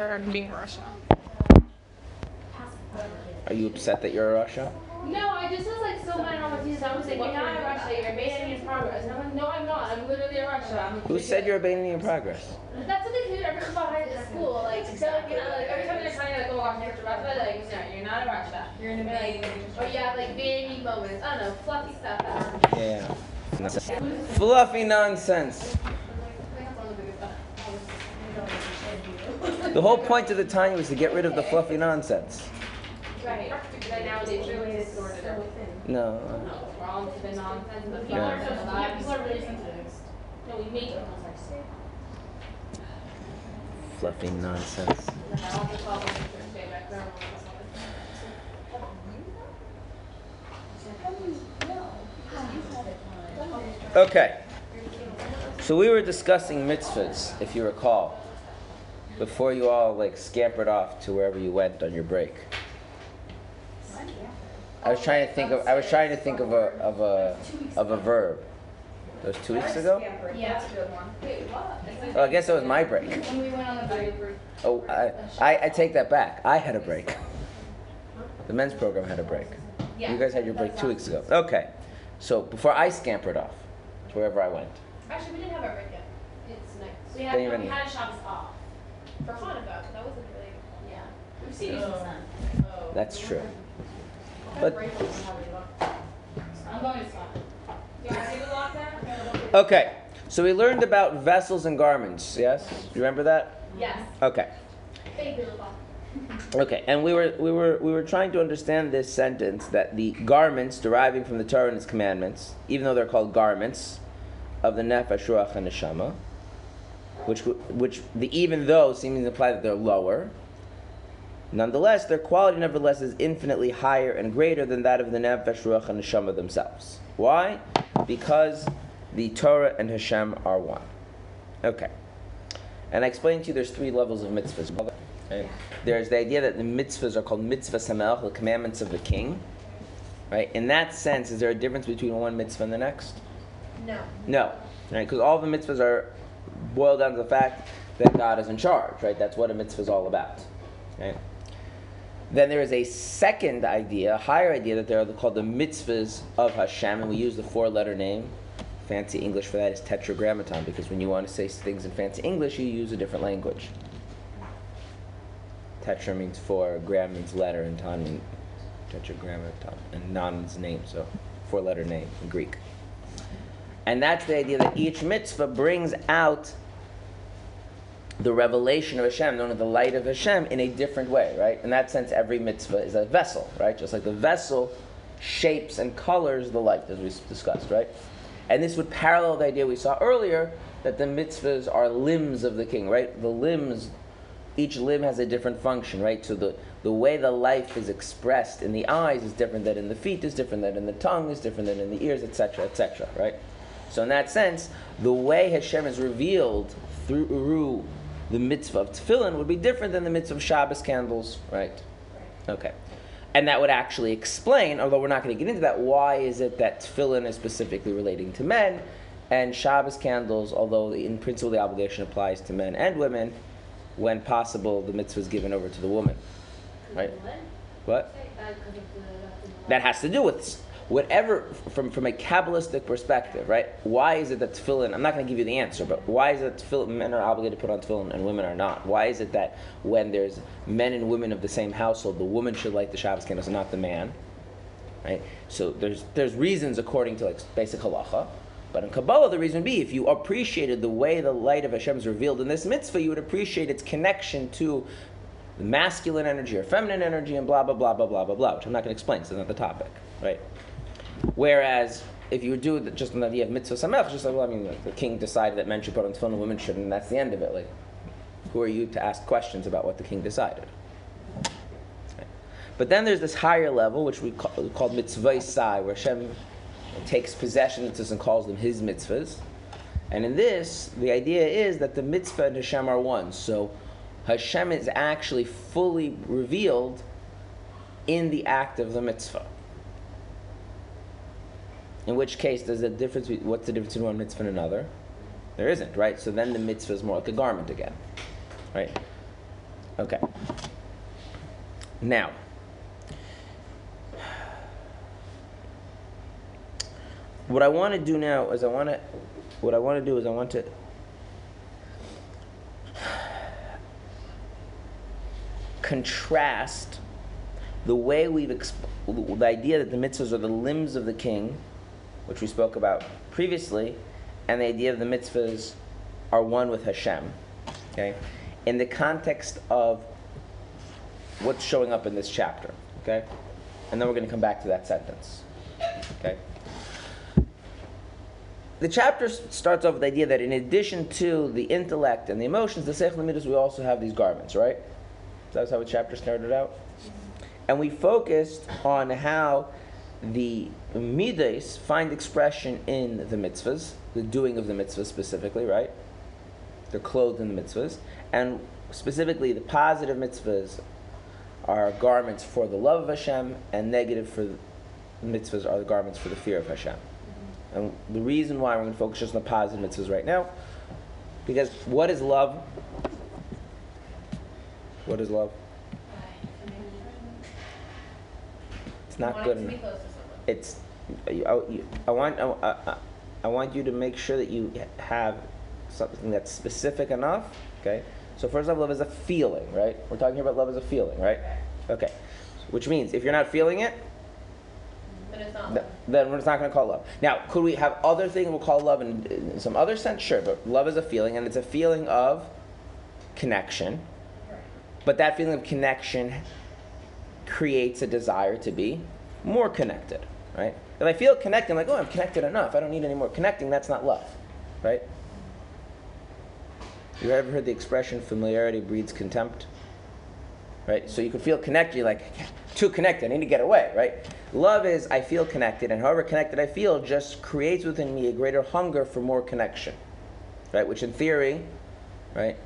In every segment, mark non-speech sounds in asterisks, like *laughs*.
and being Russia. Are you upset that you're a Russia? No, I just was like so mad on my thesis. I was like, you're not in Russia, you're abandoning in progress. And I'm like, no, I'm not. I'm literally in Russia. I'm Who said you're abandoning in progress? That's what they do every about high school. Like, they're like, you know, like every time they're trying to like, go watch Mr. Russia, they're like, no, you're not in Russia. You're in America. Or you have like baby moments. I don't know, fluffy stuff. Yeah. Fluffy nonsense. The whole point of the Tanya was to get rid of the fluffy nonsense. Right. But nowadays, really distorted everything. No. No, we're all into the nonsense. But people Yeah. are so alive. People are really sensitive. No, we make them. Fluffy nonsense. I'll just call them Thursday back there. Okay. So we were discussing mitzvahs, if you recall, before you all like scampered off to wherever you went on your break. I was trying to think of I was trying to think of a of a of a verb. That was two weeks ago. Yeah, that's a good one. Wait, what? Oh, I guess it was my break. When we went on the break. Oh, I, I, I take that back. I had a break. The men's program had a break. You guys had your break two weeks ago. Okay. So before I scampered off to wherever I went. Actually, we didn't have our break yet. It's next. We had, we had a Shabbos off. For Hanukkah, but that wasn't really, yeah. We've seen you since Oh. then. That's true. But. But- Break was how we looked. I'm going to Scott. Do you want to take a lock there? Okay. So we learned about vessels and garments. Yes. You remember that? Yes. Okay. Okay, and we were we were we were trying to understand this sentence that the garments deriving from the Torah and its commandments, even though they're called garments of the nefesh, ruach, and neshama, which which the even though seeming to imply that they're lower. Nonetheless, their quality nevertheless is infinitely higher and greater than that of the nefesh, ruach, and neshama themselves. Why? Because the Torah and Hashem are one. Okay. And I explained to you there's three levels of mitzvahs. Right? There's the idea that the mitzvahs are called mitzvas hamelech, the commandments of the king. Right? In that sense, is there a difference between one mitzvah and the next? No. No. Right? Because all the mitzvahs are boiled down to the fact that God is in charge. Right? That's what a mitzvah is all about. Right? Then there is a second idea, a higher idea, that they're called the mitzvahs of Hashem, and we use the four-letter name. Fancy English for that is tetragrammaton, because when you want to say things in fancy English, you use a different language. Tetra means four, gram means letter, and ton means tetragrammaton, and non means name, so four-letter name in Greek. And that's the idea that each mitzvah brings out the revelation of Hashem, known as the light of Hashem, in a different way, right? In that sense, every mitzvah is a vessel, right? Just like the vessel shapes and colors the light, as we discussed, right? And this would parallel the idea we saw earlier that the mitzvahs are limbs of the king, right? The limbs, each limb has a different function, right? So the, the way the life is expressed in the eyes is different than in the feet, is different than in the tongue, is different than in the ears, etc., etc., right? So in that sense, the way Hashem is revealed through the mitzvah of tefillin would be different than the mitzvah of Shabbos candles, right? Okay. And that would actually explain, although we're not going to get into that, why is it that tefillin is specifically relating to men, and Shabbos candles, although in principle the obligation applies to men and women, when possible the mitzvah is given over to the woman, right? What? That has to do with whatever from from a kabbalistic perspective, right? Why is it that tefillin? I'm not going to give you the answer, but why is it tefillin, men are obligated to put on tefillin and women are not? Why is it that when there's men and women of the same household, the woman should light the Shabbos candles and not the man? Right. So there's there's reasons according to like basic halacha. But in Kabbalah, the reason would be if you appreciated the way the light of Hashem is revealed in this mitzvah, you would appreciate its connection to the masculine energy or feminine energy and blah blah blah blah blah blah blah, which I'm not going to explain. So it's not the topic, right? Whereas if you do the, just an idea of mitzvas hamelech, just like well, I mean, like, the king decided that men should put on tefillin and women shouldn't, and that's the end of it. Like, who are you to ask questions about what the king decided? But then there's this higher level, which we call called mitzvah sai, where Hashem takes possession of this and calls them his mitzvahs. And in this, the idea is that the mitzvah and Hashem are one. So Hashem is actually fully revealed in the act of the mitzvah. In which case, there's a difference. What's the difference between one mitzvah and another? There isn't, right? So then the mitzvah is more like a garment again, right? Okay. Now, what I want to do now is I want to, what I want to do is I want to contrast the way we've exp- the idea that the mitzvahs are the limbs of the king, which we spoke about previously, and the idea of the mitzvahs are one with Hashem. Okay, in the context of what's showing up in this chapter. Okay, and then we're going to come back to that sentence. Okay. The chapter starts off with the idea that in addition to the intellect and the emotions, the seichel midas, we also have these garments, right? That's how the chapter started out. And we focused on how the midas find expression in the mitzvahs, the doing of the mitzvahs specifically, right? They're clothed in the mitzvahs. And specifically, the positive mitzvahs are garments for the love of Hashem, and negative for the mitzvahs are the garments for the fear of Hashem. And the reason why we're going to focus just on the positive mitzvahs right now, because what is love? What is love? It's not good enough. It's. I, I, I want. I, I, want you to make sure that you have something that's specific enough. Okay. So first off, love is a feeling, right? We're talking here about love as a feeling, right? Okay. Which means if you're not feeling it, But it's not. th- then we're not going to call love. Now, could we have other things we'll call love in, in some other sense? Sure, but love is a feeling, and it's a feeling of connection. But that feeling of connection creates a desire to be more connected, right? If I feel connected, I'm like, oh, I'm connected enough. I don't need any more connecting. That's not love, right? You ever heard the expression familiarity breeds contempt? Right? So you can feel connected, you're like, too connected, I need to get away, right? Love is I feel connected, and however connected I feel just creates within me a greater hunger for more connection. Right? Which in theory, right,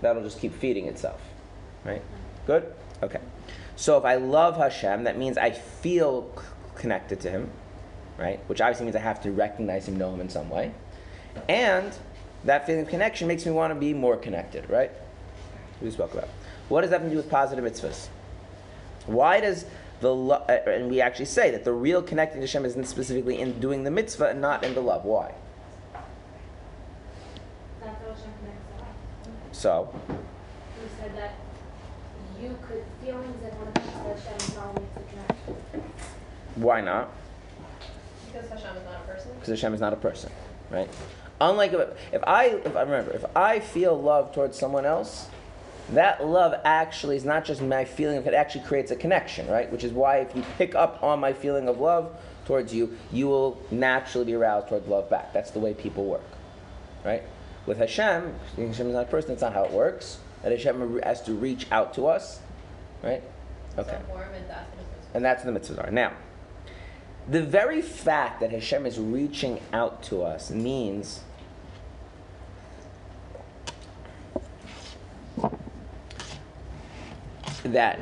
that'll just keep feeding itself. Right? Good? Okay. So if I love Hashem, that means I feel connected to Him, right? Which obviously means I have to recognize Him, know Him in some way. And that feeling of connection makes me want to be more connected, right? We spoke about. What does that have to do with positive mitzvahs? Why does the lo- uh, and we actually say that the real connecting to Hashem isn't specifically in doing the mitzvah and not in the love. Why? That's how Hashem connects us. So, You said that you could feelings and when it comes to Hashem is not only to connect. Why not? Because Hashem is not a person. Because Hashem is not a person, right? Unlike if, if I if I remember if I feel love towards someone else, that love actually is not just my feeling it actually creates a connection, right? Which is why if you pick up on my feeling of love towards you, you will naturally be aroused towards love back. That's the way people work, right? With Hashem, Hashem is not a person. That's not how it works. That Hashem has to reach out to us, right? Okay. And that's what the mitzvahs are. Now, the very fact that Hashem is reaching out to us means that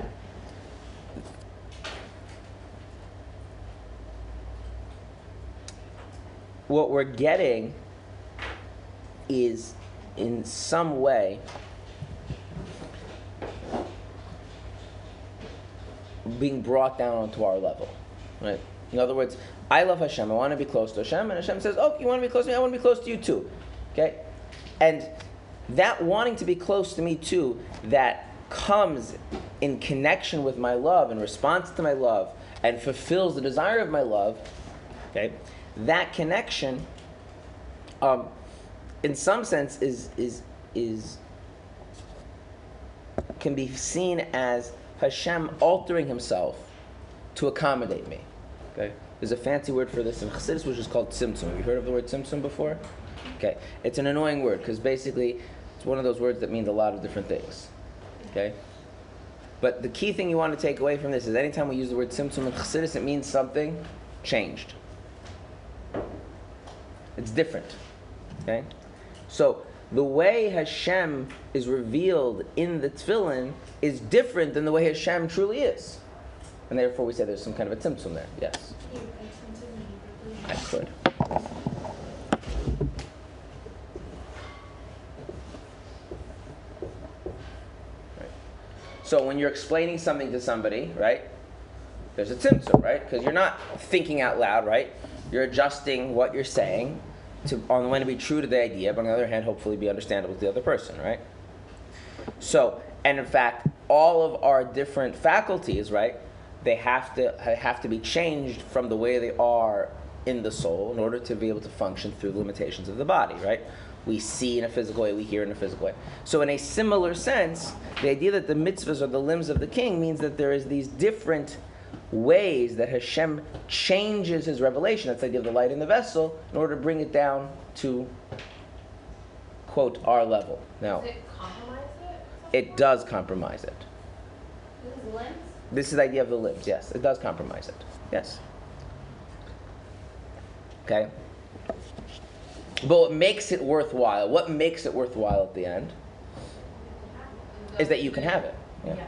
what we're getting is in some way being brought down onto our level, right? In other words, I love Hashem. I want to be close to Hashem, and Hashem says, "Oh, you want to be close to me? I want to be close to you too." Okay, and that wanting to be close to me too, that comes in connection with my love, in response to my love, and fulfills the desire of my love. Okay, that connection, um, in some sense, is is is can be seen as Hashem altering Himself to accommodate me. Okay, there's a fancy word for this in Chassidus, which is called tzimtzum. Have you heard of the word tzimtzum before? Okay, it's an annoying word because basically it's one of those words that means a lot of different things. Okay, but the key thing you want to take away from this is anytime we use the word tzimtzum in Chassidus, it means something changed. It's different. Okay, so the way Hashem is revealed in the tefillin is different than the way Hashem truly is. And therefore we say there's some kind of a tzimtzum there. Yes. I could. So when you're explaining something to somebody, right? There's a tzimtzum, right? Because you're not thinking out loud, right? You're adjusting what you're saying to on the one to be true to the idea, but on the other hand, hopefully be understandable to the other person, right? So, and in fact, all of our different faculties, right? They have to have to be changed from the way they are in the soul in order to be able to function through the limitations of the body, right? We see in a physical way, we hear in a physical way. So, in a similar sense, the idea that the mitzvahs are the limbs of the king means that there is these different ways that Hashem changes his revelation. That's the idea of the light in the vessel in order to bring it down to quote our level. Now, Does it compromise it? it does compromise it. This is limbs? This is the idea of the limbs. Yes, it does compromise it. Yes. Okay. But what makes it worthwhile? What makes it worthwhile at the end is that you can have it. Yeah. Yeah.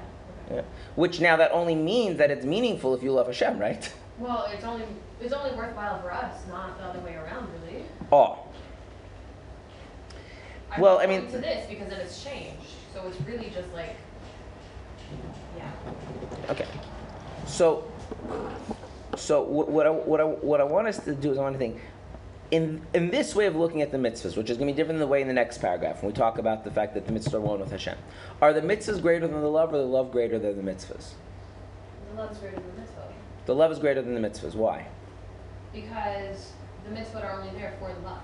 yeah. Which now that only means that it's meaningful if you love Hashem, right? Well, it's only it's only worthwhile for us, not the other way around, really. Oh. I'm Well, I mean- to this because then it's changed, so it's really just like, yeah. Okay. So, so what, what I what I what I want us to do is I want to think. In, in this way of looking at the mitzvahs, which is going to be different than the way in the next paragraph, when we talk about the fact that the mitzvahs are one with Hashem, are the mitzvahs greater than the love, or the love greater than the mitzvahs? The love's greater than the mitzvah The love is greater than the mitzvahs. Why? because the mitzvahs are only there for the love.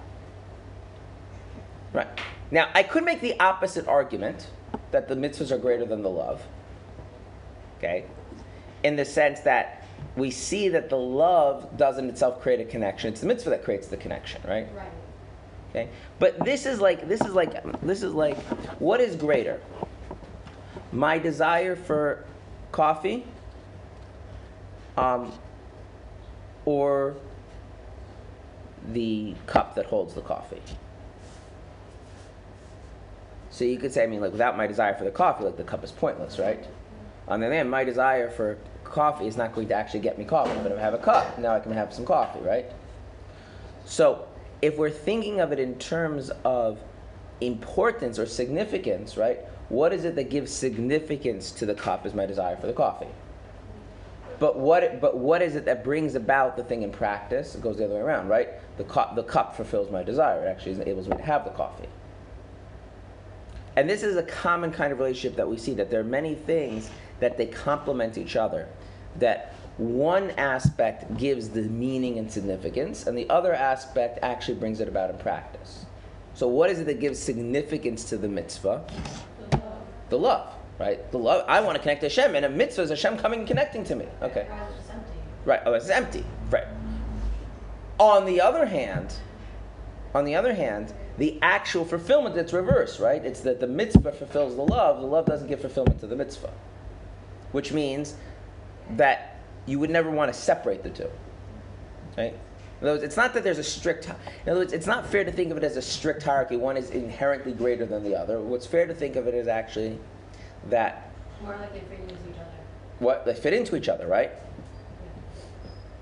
Right. Now, I could make the opposite argument that the mitzvahs are greater than the love. Okay? In the sense that we see that the love doesn't itself create a connection. It's the mitzvah that creates the connection, right? Right. Okay? But this is like this is like this is like what is greater? My desire for coffee um, or the cup that holds the coffee. So you could say, I mean, like without my desire for the coffee, like the cup is pointless, right? On the other hand, my desire for coffee is not going to actually get me coffee. But if I have a cup, now I can have some coffee, right? So if we're thinking of it in terms of importance or significance, right? What is it that gives significance to the cup is my desire for the coffee. But what, but what is it that brings about the thing in practice? It goes the other way around, right? The cup, the cup fulfills my desire. It actually enables me to have the coffee. And this is a common kind of relationship that we see that there are many things that they complement each other. That one aspect gives the meaning and significance, and the other aspect actually brings it about in practice. So, what is it that gives significance to the mitzvah? The love. The love, right? The love. I want to connect to Hashem, and a mitzvah is Hashem coming and connecting to me. Okay. Otherwise it's just empty. Right. Oh, it's empty. Right. On the other hand, on the other hand, the actual fulfillment it's reverse, right? It's that the mitzvah fulfills the love. The love doesn't give fulfillment to the mitzvah, which means that you would never want to separate the two, right? In other words, it's not that there's a strict. In other words, it's not fair to think of it as a strict hierarchy. One is inherently greater than the other. What's fair to think of it is actually that More like they fit into each other. what they fit into each other, right?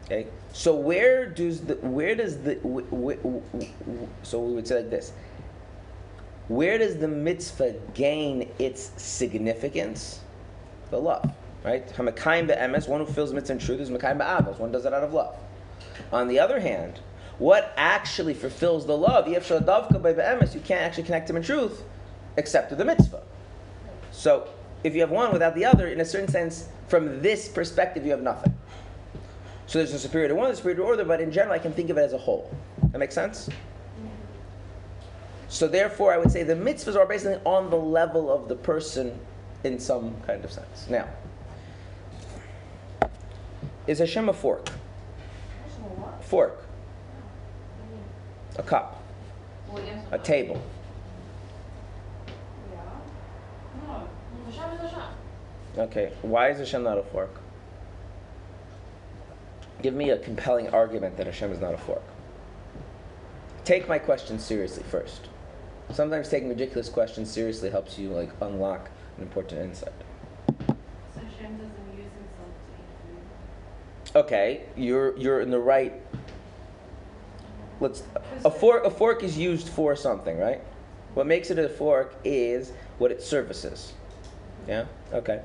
Okay. So where does the where does the wh- wh- wh- wh- so we would say like this. Where does the mitzvah gain its significance? The love, right? Hamakayim be'emes, one who feels mitzvah in truth is makayim be'avos. One does it out of love. On the other hand, what actually fulfills the love? You can't actually connect him in truth, except through the mitzvah. So if you have one without the other, in a certain sense, from this perspective, you have nothing. So there's a superior to one, a superior to other, but in general, I can think of it as a whole. That makes sense? So therefore, I would say the mitzvahs are basically on the level of the person in some kind of sense. Now, is Hashem a fork? Fork. A cup. A table. Okay, why is Hashem not a fork? Give me a compelling argument that Hashem is not a fork. Take my question seriously first. Sometimes taking ridiculous questions seriously helps you like unlock an important insight. So Hashem doesn't use himself to eat food. Okay, you're you're in the right. Let's a fork a fork is used for something, right? What makes it a fork is what it services. Yeah. Okay.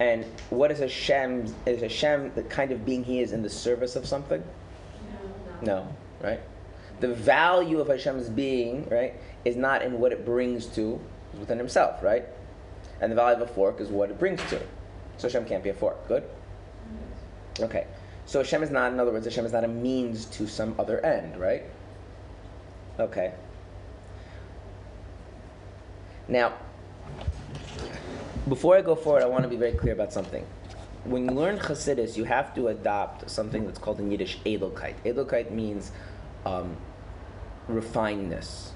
And what is Hashem? Is Hashem the kind of being He is in the service of something? No, right? The value of Hashem's being, right, is not in what it brings to within Himself, right? And the value of a fork is what it brings to. So Hashem can't be a fork. Good. Okay. So Hashem is not, in other words, Hashem is not a means to some other end, right? Okay. Now, before I go forward, I want to be very clear about something. When you learn Chassidus, you have to adopt something that's called in Yiddish Edelkeit. Edelkeit means um, refinedness.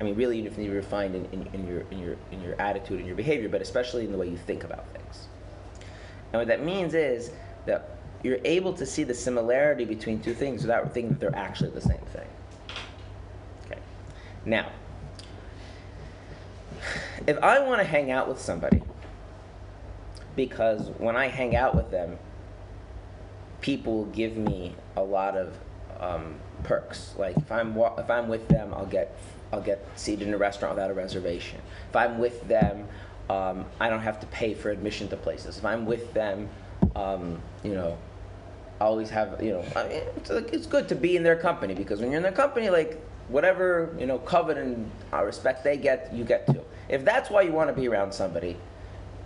I mean, really, you need to be refined in, in, in, your, in, your, in your attitude and your behavior, but especially in the way you think about things. And what that means is that you're able to see the similarity between two things without thinking that they're actually the same thing. Okay. Now, if I want to hang out with somebody, because when I hang out with them, people give me a lot of um, perks. Like if I'm wa- if I'm with them, I'll get I'll get seated in a restaurant without a reservation. If I'm with them, um, I don't have to pay for admission to places. If I'm with them, um, you know, I always have you know I mean, it's, like, it's good to be in their company because when you're in their company, like whatever you know covet and uh, respect they get, you get too. If that's why you want to be around somebody,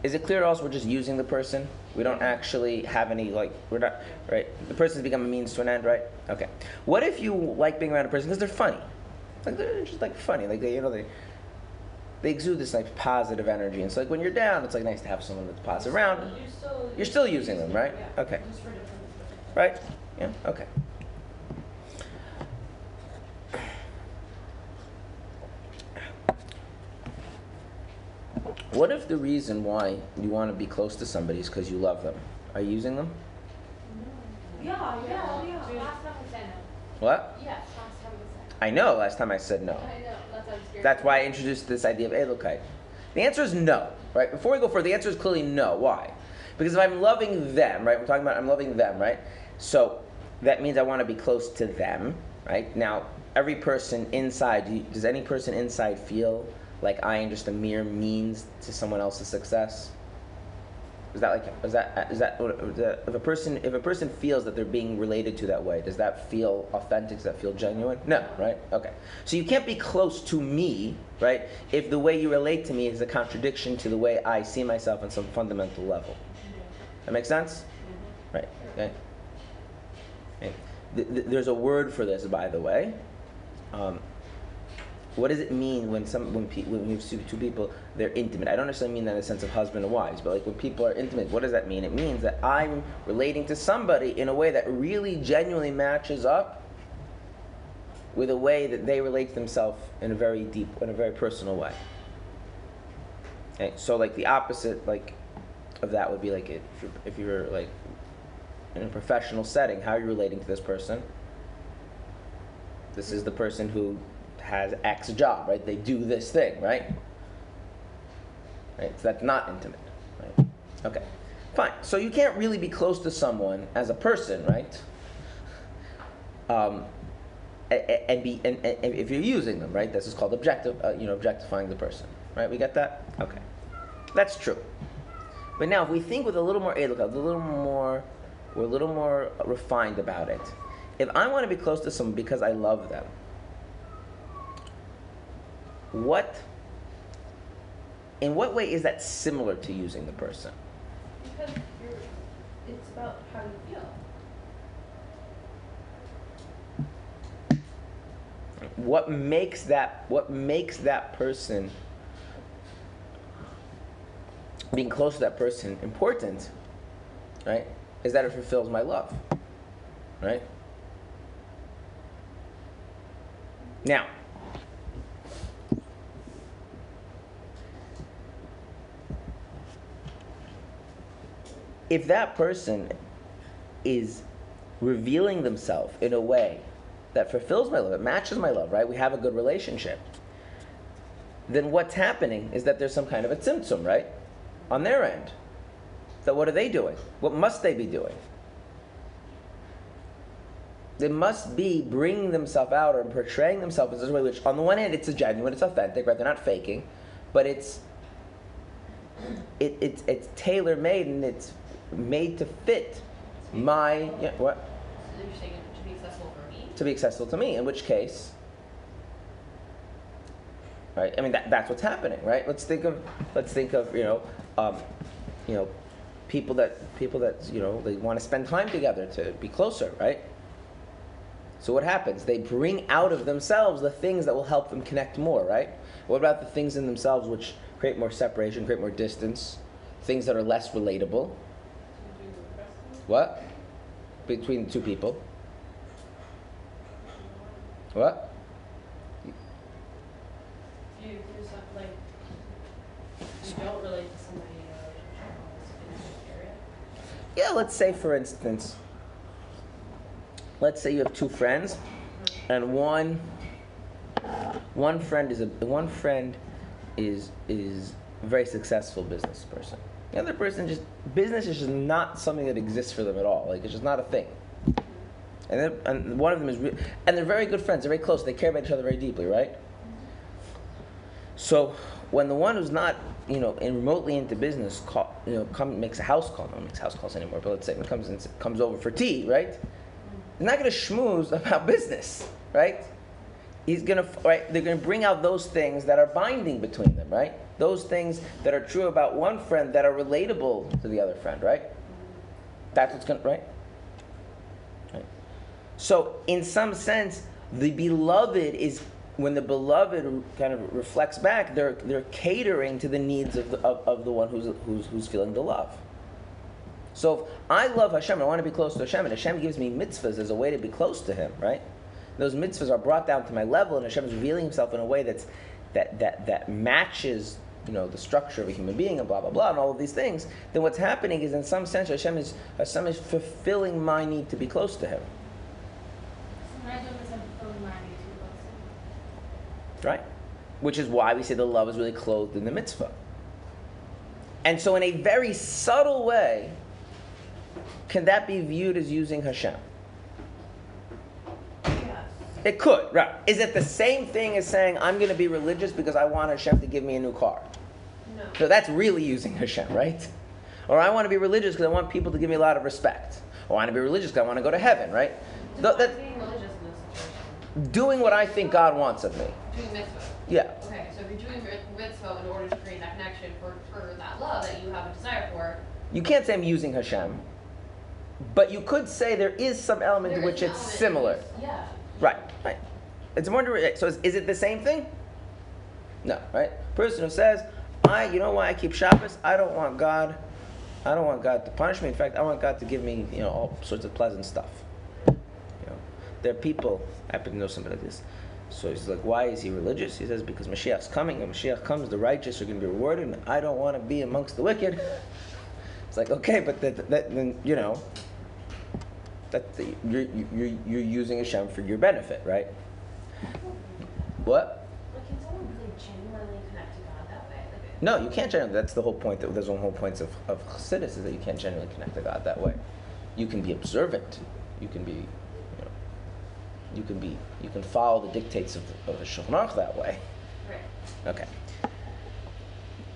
is it clear to us we're just using the person? We don't actually have any like we're not right. The person's become a means to an end, right? Okay. What if you like being around a person because they're funny, like they're just like funny, like they you know they they exude this like positive energy. And it's like when you're down, it's like nice to have someone that's positive around. You're still. You're still using them, right? Yeah, Okay. Just for different purposes. Right? Yeah. Okay. What if the reason why you want to be close to somebody is because you love them? Are you using them? Yeah, yeah, yeah. Last time we said. What? Yes, last time we said. I know. Last time I said no. I know. That's scared. That's why I introduced this idea of Edelkeit. The answer is no, right? Before we go further, the answer is clearly no. Why? Because if I'm loving them, right? We're talking about I'm loving them, right? So that means I want to be close to them, right? Now, every person inside, do you- does any person inside feel like I am just a mere means to someone else's success? Is that like is that is that if a person if a person feels that they're being related to that way, does that feel authentic? Does that feel genuine? No, right? Okay. So you can't be close to me, right? If the way you relate to me is a contradiction to the way I see myself on some fundamental level. That makes sense? Right. Okay. okay. Th- th- there's a word for this, by the way. Um, what does it mean when some when, pe- when you see two people they're intimate? I don't necessarily mean that in the sense of husband and wives, but like when people are intimate, what does that mean? It means that I'm relating to somebody in a way that really genuinely matches up with a way that they relate to themselves in a very deep, in a very personal way. Okay, so like the opposite, like of that would be like if you're, if you're like in a professional setting, how are you relating to this person? This is the person who has X job, right? They do this thing, right? Right. So that's not intimate, right? Okay, fine. So you can't really be close to someone as a person, right? Um, and be and, and if you're using them, right? This is called objective, uh, you know, objectifying the person, right? We get that? Okay, that's true. But now, if we think with a little more edelkeit, a little more, we're a little more refined about it. If I want to be close to someone because I love them, what, in what way is that similar to using the person? Because you're, it's about how you feel. What makes that, what makes that person, being close to that person important, right, is that it fulfills my love, right? Now, if that person is revealing themselves in a way that fulfills my love, it matches my love, right? We have a good relationship. Then what's happening is that there's some kind of a tzimtzum, right? On their end. So what are they doing? What must they be doing? They must be bringing themselves out or portraying themselves in such a way which, on the one hand, it's a genuine, it's authentic, right? They're not faking, but it's it, it's it's tailor made and it's made to fit my yeah, what So you're saying to be accessible for me? to be accessible to me. In which case, right? I mean that, that's what's happening, right? Let's think of let's think of you know um, you know people that people that you know they want to spend time together to be closer, right? So what happens? They bring out of themselves the things that will help them connect more, right? What about the things in themselves which create more separation, create more distance, things that are less relatable? What? Between two people. What? If you do something like, you don't relate to somebody in a relationship in this area. Yeah, let's say for instance, let's say you have two friends, and one one friend is a one friend is is a very successful business person. The other person just business is just not something that exists for them at all. Like it's just not a thing. And then, and one of them is re- and they're very good friends. They're very close. They care about each other very deeply, right? So when the one who's not, you know, in remotely into business, call, you know, come makes a house call. No one makes house calls anymore. But let's say when comes in, comes over for tea, right? He's not going to schmooze about business, right? He's to right. They're to bring out those things that are binding between them, right? Those things that are true about one friend that are relatable to the other friend, right? That's what's right. Right. So, in some sense, the beloved is when the beloved kind of reflects back, they're, they're catering to the needs of the, of, of the one who's, who's, who's feeling the love. So if I love Hashem, I want to be close to Hashem, and Hashem gives me mitzvahs as a way to be close to Him, right? Those mitzvahs are brought down to my level, and Hashem is revealing Himself in a way that's, that, that, that matches you know, the structure of a human being and blah, blah, blah, and all of these things, then what's happening is in some sense Hashem is, Hashem is fulfilling my need to be close to Him, right? Which is why we say the love is really clothed in the mitzvah. And so, in a very subtle way, can that be viewed as using Hashem? It could, right? Is it the same thing as saying I'm going to be religious because I want Hashem to give me a new car? No. So that's really using Hashem, right? Or I want to be religious because I want people to give me a lot of respect. Or I want to be religious because I want to go to heaven, right? Th- that- being religious in doing what I think God wants of me. Doing mitzvah. Yeah. Okay, so if you're doing mit- mitzvah in order to create that connection for, for that love that you have a desire for, You can't say I'm using Hashem, but you could say there is some element there to which it's similar. Yeah. Right, right. It's more direct. So is, is it the same thing? No, right? Person who says, I, you know why I keep Shabbos? I don't want God, I don't want God to punish me. In fact, I want God to give me, you know, all sorts of pleasant stuff. You know, there are people. I happen to know somebody like this. So he's like, why is he religious? He says, because Mashiach's coming, and Mashiach comes, the righteous are going to be rewarded, and I don't want to be amongst the wicked. *laughs* It's like, okay, but that, that, then you know, that the, you're, you're, you're using Hashem for your benefit, right? What? Can someone genuinely connect to God that way? No, you can't genuinely. That's the whole point. That there's one whole points of of Chassidus is that you can't genuinely connect to God that way. You can be observant. You can be, you know, you can be, you can follow the dictates of the, of the Shulchan that way. right. Okay.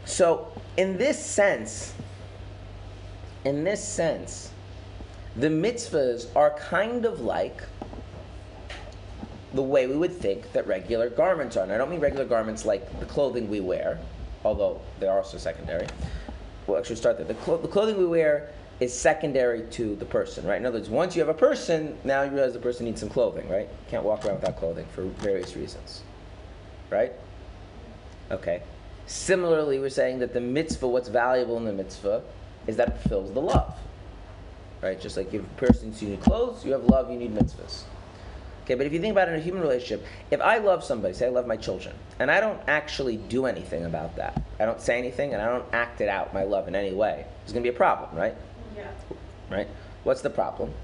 So, in this sense, in this sense, the mitzvahs are kind of like the way we would think that regular garments are. And I don't mean regular garments like the clothing we wear, although they are also secondary. We'll actually start there. The, clo- the clothing we wear is secondary to the person, right? In other words, once you have a person, now you realize the person needs some clothing, right? Can't walk around without clothing for various reasons, right? Okay. Similarly, we're saying that the mitzvah, what's valuable in the mitzvah, is that it fulfills the love. Right? Just like if a person you need clothes, you have love, you need mitzvahs. Okay, but if you think about it in a human relationship, if I love somebody, say I love my children, and I don't actually do anything about that, I don't say anything, and I don't act it out, my love, in any way, there's going to be a problem, right? Yeah. Right? What's the problem?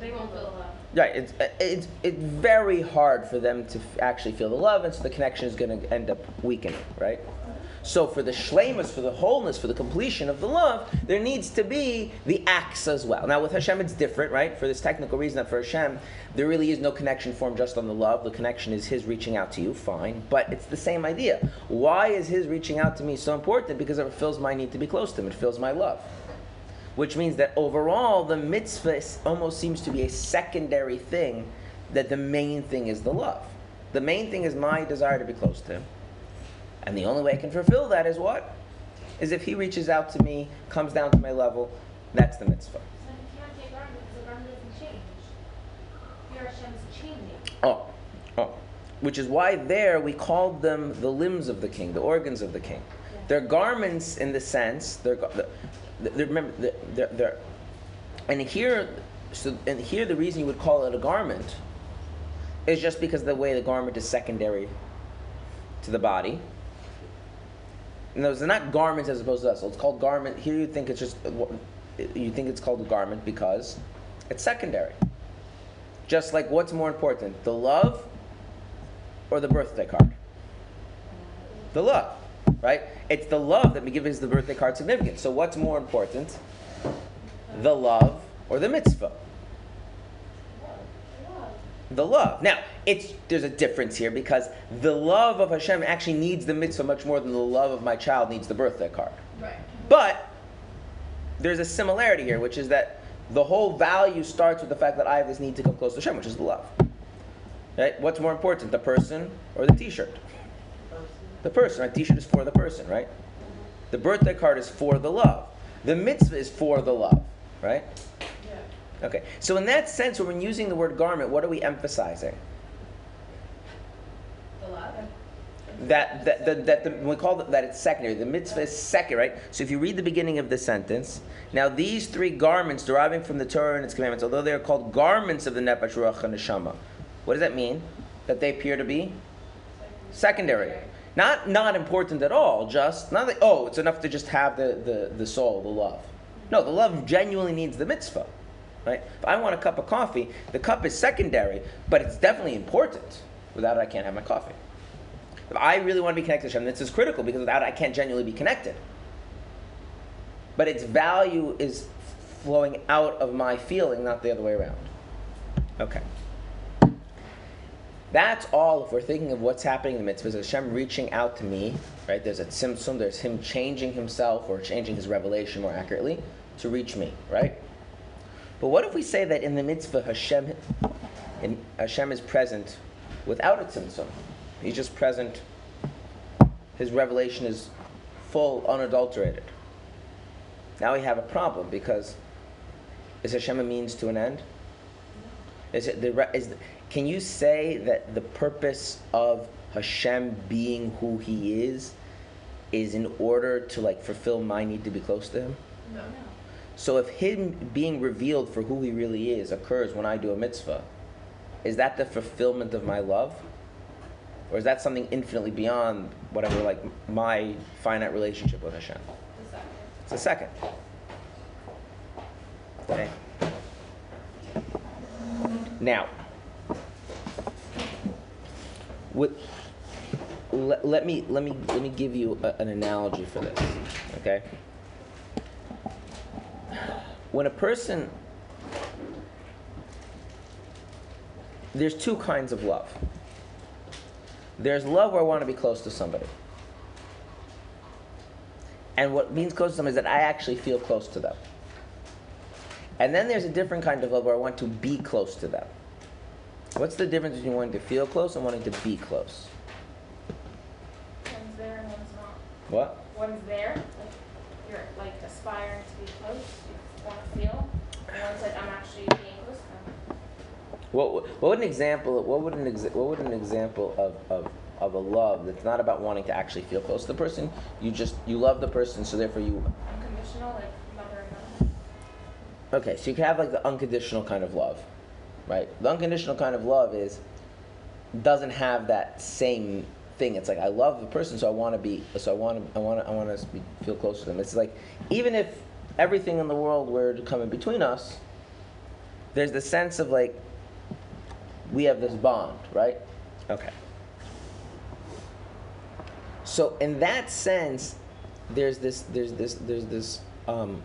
They won't feel love. Right, it's, it's, it's very hard for them to f- actually feel the love, and so the connection is going to end up weakening, right? So for the shlemus, for the wholeness, for the completion of the love, there needs to be the acts as well. Now with Hashem, it's different, right? For this technical reason that for Hashem, there really is no connection formed just on the love. The connection is His reaching out to you, fine. But it's the same idea. Why is His reaching out to me so important? Because it fulfills my need to be close to Him. It fills my love. Which means that overall, the mitzvah almost seems to be a secondary thing, that the main thing is the love. The main thing is my desire to be close to Him. And the only way I can fulfill that is what? Is if He reaches out to me, comes down to my level. That's the mitzvah. So you can't take garment because the garment doesn't change. Your Hashem is changing. Oh, oh. Which is why there we called them the limbs of the king, the organs of the king. They're garments in the sense, they're, they're, they're remember, they're, they're, and here, so, and here the reason you would call it a garment is just because the way the garment is secondary to the body. No, they're not garments as opposed to. So it's called garment. Here you think it's just, you think it's called a garment because it's secondary. Just like what's more important, the love or the birthday card? The love, right? It's the love that gives the birthday card significance. So what's more important, the love or the mitzvah? The love. Now, it's there's a difference here because the love of Hashem actually needs the mitzvah much more than the love of my child needs the birthday card. Right. But there's a similarity here, which is that the whole value starts with the fact that I have this need to come close to Hashem, which is the love. Right? What's more important, the person or the T-shirt? The person. Right? T-shirt is for the person, right? The birthday card is for the love. The mitzvah is for the love, right? Okay. So in that sense, when we're using the word garment, what are we emphasizing? The love. that that that, that the, we call it, that it's secondary. The mitzvah is second, right? So if you read the beginning of the sentence, now these three garments deriving from the Torah and its commandments, although they are called garments of the nefesh, ruach, and neshama, what does that mean? That they appear to be secondary, not not important at all. Just not like oh, it's enough to just have the the, the soul, the love. No, the love genuinely needs the mitzvah. Right? If I want a cup of coffee, the cup is secondary, but it's definitely important. Without it, I can't have my coffee. If I really want to be connected to Hashem, this is critical because without it, I can't genuinely be connected. But its value is flowing out of my feeling, not the other way around. Okay. That's all if we're thinking of what's happening in the mitzvahs. Hashem reaching out to me, right? There's a tzimtzum, there's him changing himself or changing his revelation more accurately to reach me, right? But what if we say that in the mitzvah Hashem, in, Hashem is present without a tzimtzum? He's just present. His revelation is full, unadulterated. Now we have a problem because is Hashem a means to an end? Is it the, is the, can you say that the purpose of Hashem being who He is is in order to like fulfill my need to be close to Him? No. So if Him being revealed for who He really is occurs when I do a mitzvah, is that the fulfillment of my love? Or is that something infinitely beyond whatever, like my finite relationship with Hashem? The second. It's a second. Okay. Now, what, let, let me let me let me give you a, an analogy for this. Okay. When a person there's two kinds of love. There's love where I want to be close to somebody. And what means close to them is that I actually feel close to them. And then there's a different kind of love where I want to be close to them. What's the difference between wanting to feel close and wanting to be close? One's there and one's not. What? One's there, like you're like aspiring to be close, want to feel. And one's like I'm actually being close to them. What, what would an example what would an exa- what would an example of, of, of a love that's not about wanting to actually feel close to the person? You just you love the person, so therefore you Unconditional, like mother and mother. Okay, so you can have like the unconditional kind of love, right? The unconditional kind of love is doesn't have that same thing. It's like I love the person, so I want to be, so I want to, I want to, I want to feel close to them. It's like even if everything in the world were to come in between us, there's the sense of like we have this bond, right? Okay. So in that sense, there's this, there's this, there's this, um,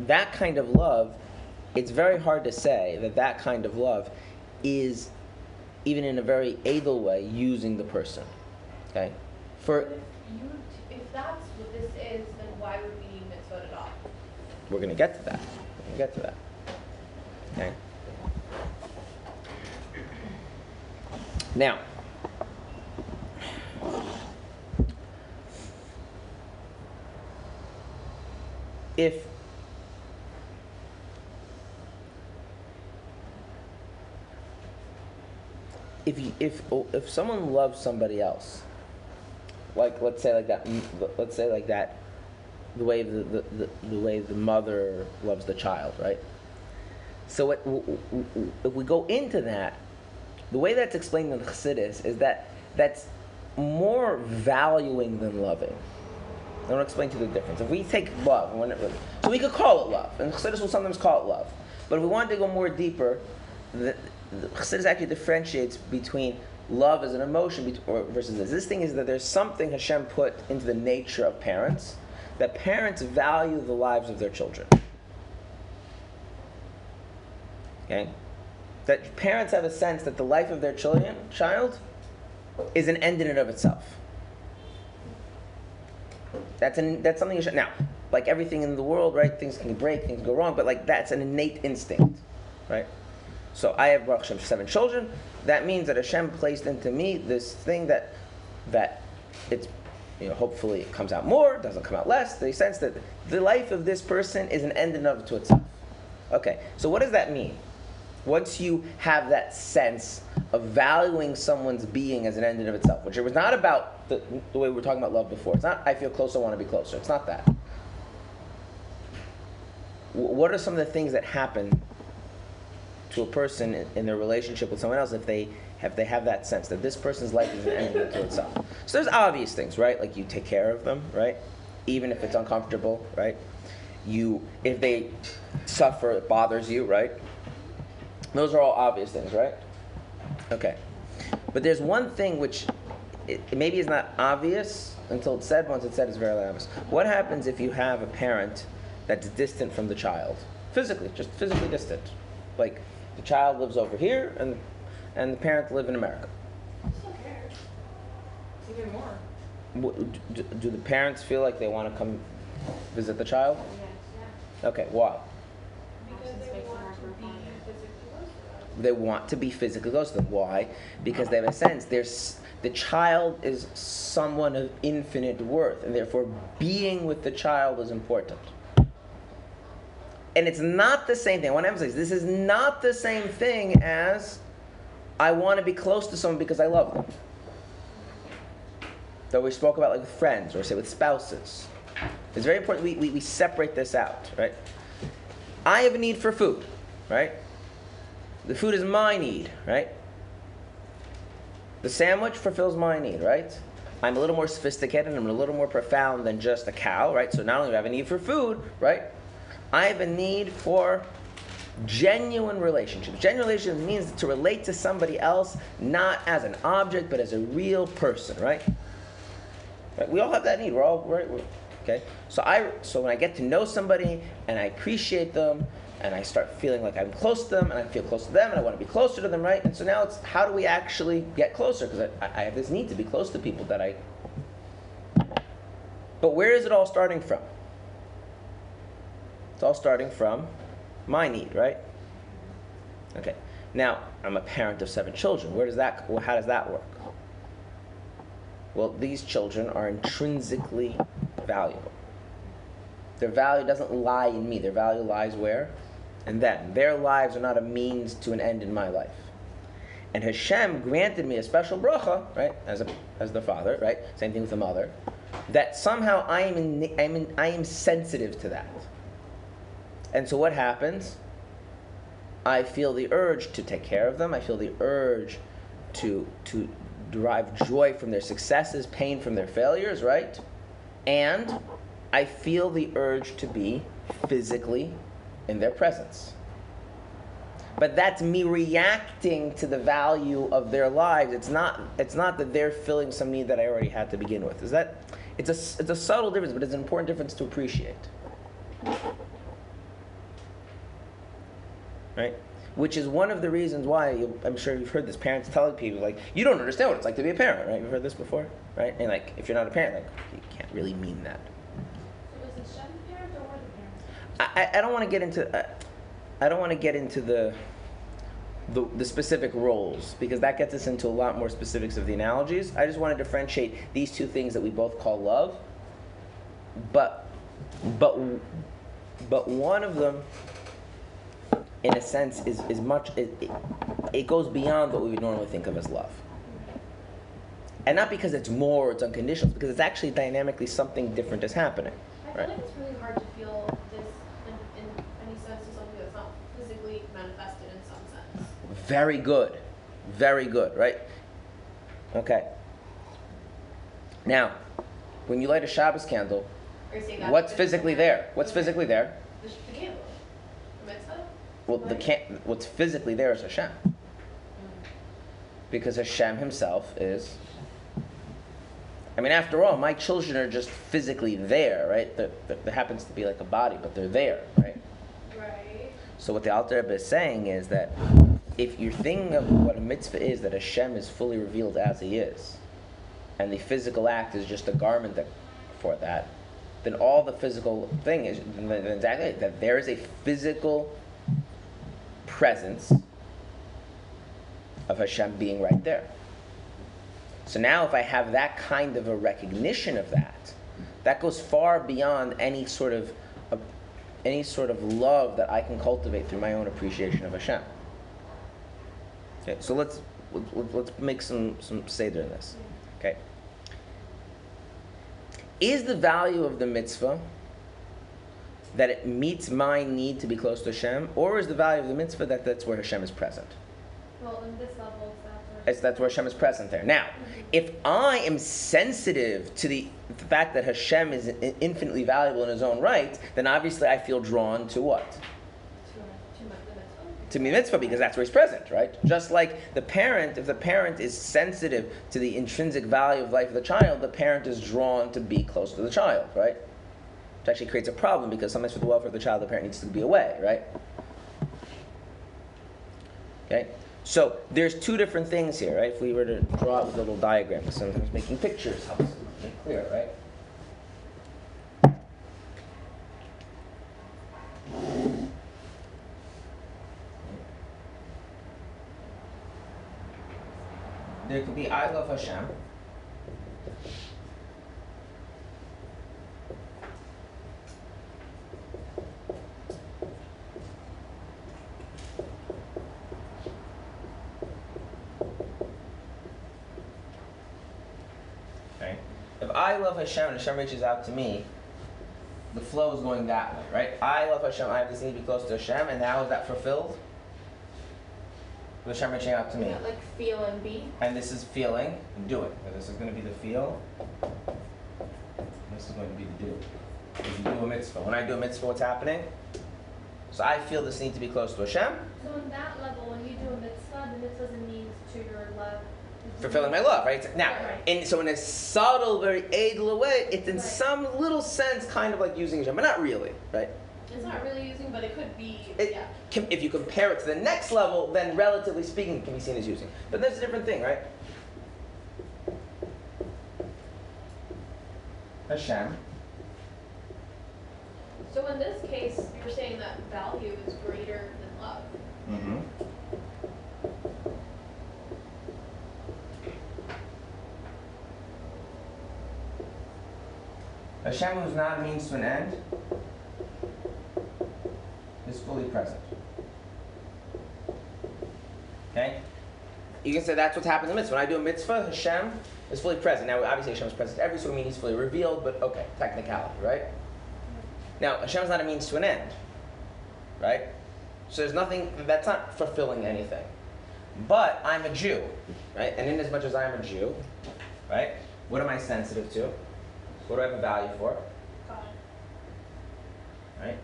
that kind of love. It's very hard to say that that kind of love is, even in a very able way, using the person. Okay, for if you, if that's what this is, then why would we need mitzvot at all? We're gonna get to that. We're gonna get to that. Okay. Now, if if if oh, if someone loves somebody else, like let's say like that, let's say like that, the way the, the, the, the way the mother loves the child, right? So w- if we go into that, the way that's explained in the Chassidus is that that's more valuing than loving. I want to explain to you the difference. If we take love, it, so we could call it love, and Chassidus will sometimes call it love. But if we wanted to go more deeper, the, the Chassidus actually differentiates between love as an emotion versus this. This thing is that there's something Hashem put into the nature of parents that parents value the lives of their children. Okay? That parents have a sense that the life of their children, child is an end in and of itself. That's an that's something you should now, like everything in the world, right? Things can break, things go wrong, but like that's an innate instinct, right? So I have Baruch Hashem seven children. That means that Hashem placed into me this thing that that it's you know hopefully it comes out more, doesn't come out less. The sense that the life of this person is an end in of to itself. Okay, so what does that mean? Once you have that sense of valuing someone's being as an end in of itself, which it was not about the, the way we were talking about love before. It's not I feel close, I want to be closer. It's not that. What are some of the things that happen to a person in their relationship with someone else if they have they have that sense that this person's life is an end unto itself. So there's obvious things, right? Like you take care of them, right? Even if it's uncomfortable, right? You if they suffer, it bothers you, right? Those are all obvious things, right? Okay. But there's one thing which it, maybe is not obvious until it's said. Once it's said, it's very obvious. What happens if you have a parent that's distant from the child, physically, just physically distant? Like the child lives over here, and and the parents live in America. Even more. Do, do the parents feel like they want to come visit the child? Okay, why? Because they want to be physically close to them. They want to be physically close to them. Why? Because they have a sense there's the child is someone of infinite worth, and therefore being with the child is important. And it's not the same thing. I want to emphasize this is not the same thing as I want to be close to someone because I love them. Though we spoke about like with friends or say with spouses. It's very important we, we, we separate this out, right? I have a need for food, right? The food is my need, right? The sandwich fulfills my need, right? I'm a little more sophisticated, I'm a little more profound than just a cow, right? So not only do I have a need for food, right? I have a need for genuine relationships. Genuine relationships means to relate to somebody else not as an object, but as a real person, right? Right? We all have that need. We're all right. We're, okay. So I so when I get to know somebody and I appreciate them and I start feeling like I'm close to them and I feel close to them and I want to be closer to them, right? And so now it's how do we actually get closer? Because I, I have this need to be close to people that I. But where is it all starting from? It's all starting from my need, right? Okay. Now I'm a parent of seven children. Where does that? How does that work? Well, these children are intrinsically valuable. Their value doesn't lie in me. Their value lies where? In them. Their lives are not a means to an end in my life. And Hashem granted me a special bracha, right, as a, as the father, right? Same thing with the mother. That somehow I am in, I'm in, I am sensitive to that. And so what happens? I feel the urge to take care of them. I feel the urge to to derive joy from their successes, pain from their failures, right? And I feel the urge to be physically in their presence. but that's me reacting to the value of their lives. It's not. It's not that they're filling some need that I already had to begin with. Is that? It's a. It's a subtle difference, but it's an important difference to appreciate. Right. Which is one of the reasons why you, I'm sure you've heard this. Parents telling people like, "You don't understand what it's like to be a parent, right?" You've heard this before, right? And like, if you're not a parent, like, you can't really mean that. So was it Shem parent or were the parents? I, I- I don't want to get into uh, I don't want to get into the, the the specific roles because that gets us into a lot more specifics of the analogies. I just want to differentiate these two things that we both call love, but but but one of them, in a sense, is is much it, it, it goes beyond what we would normally think of as love. And not because it's more it's unconditional, because it's actually dynamically something different is happening. I Right. feel like it's really hard to feel this in, in any sense to something that's not physically manifested in some sense. Very good. Very good, right? Okay. Now, when you light a Shabbos candle, Are you saying that? what's physically there? What's physically there? The, sh- the candle. The mitzvah? Well, the can- what's physically there is Hashem. Because Hashem himself is. I mean, after all, my children are just physically there, right? There, happens to be like a body, but they're there, right? Right. So what the Alter Rebbe is saying is that if you're thinking of what a mitzvah is, that Hashem is fully revealed as He is, and the physical act is just a garment that, for that, then all the physical thing is exactly that there is a physical presence of Hashem being right there. So now, if I have that kind of a recognition of that, that goes far beyond any sort of, any sort of love that I can cultivate through my own appreciation of Hashem. Okay, so let's let's, let's make some some seder in this. Okay. Is the value of the mitzvah that it meets my need to be close to Hashem, or is the value of the mitzvah that that's where Hashem is present? Well, in this level, it's that It's that's where Hashem is present there. Now, mm-hmm. if I am sensitive to the, the fact that Hashem is infinitely valuable in His own right, then obviously I feel drawn to what? To, to my, the mitzvah. To the mitzvah because that's where He's present, right? Just like the parent, if the parent is sensitive to the intrinsic value of life of the child, the parent is drawn to be close to the child, right? Which actually creates a problem because sometimes for the welfare of the child, the parent needs to be away, right? Okay? So there's two different things here, right? If we were to draw it with a little diagram, sometimes making pictures helps make clear, right? There could be I love Hashem. Okay? If I love Hashem and Hashem reaches out to me, the flow is going that way, right? I love Hashem, I have this need to be close to Hashem, and how is that fulfilled? With Hashem reaching out to me. Like feel and be. And this is feeling, and do it. So this is going to be the feel. This is going to be the do. If you do a mitzvah. When I do a mitzvah, what's happening? So I feel this need to be close to Hashem, So on that level, when you do a mitzvah, the mitzvah is a means to your love. Fulfilling my love, right? Now, Right. in so in a subtle, very edel way, it's in Right. some little sense kind of like using Hashem, but not really, right? It's not really using, but it could be. It, yeah. com- if you compare it to the next level, then relatively speaking, it can be seen as using. But that's a different thing, right? Hashem. So in this case, you're saying that value is greater than love. Mm-hmm. Hashem, who's not a means to an end, is fully present. Okay? You can say that's what's happened in the mitzvah. When I do a mitzvah, Hashem is fully present. Now, obviously, Hashem is present every it means he's fully revealed, but okay, technicality, right? Now, Hashem is not a means to an end, right? So there's nothing, that's not fulfilling anything. But I'm a Jew, right? And in as much as I'm a Jew, right? What am I sensitive to? What do I have a value for? God. Right?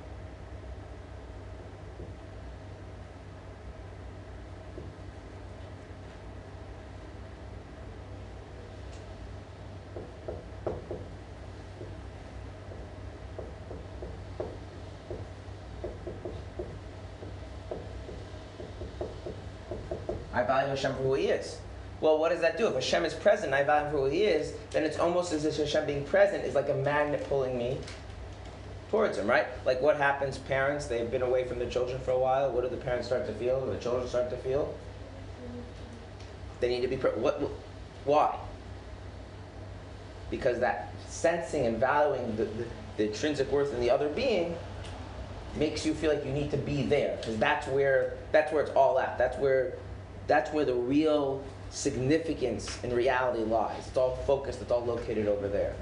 I value Hashem for who He is. Well, what does that do? If Hashem is present, I value who He is, then it's almost as if Hashem being present is like a magnet pulling me towards Him, right? Like what happens? Parents, they've been away from the children for a while. What do the parents start to feel? The children start to feel. They need to be. Pre- what? Why? Because that sensing and valuing the, the, the intrinsic worth in the other being makes you feel like you need to be there because that's where that's where it's all at. That's where that's where the real significance in reality lies. It's all focused. It's all located over there.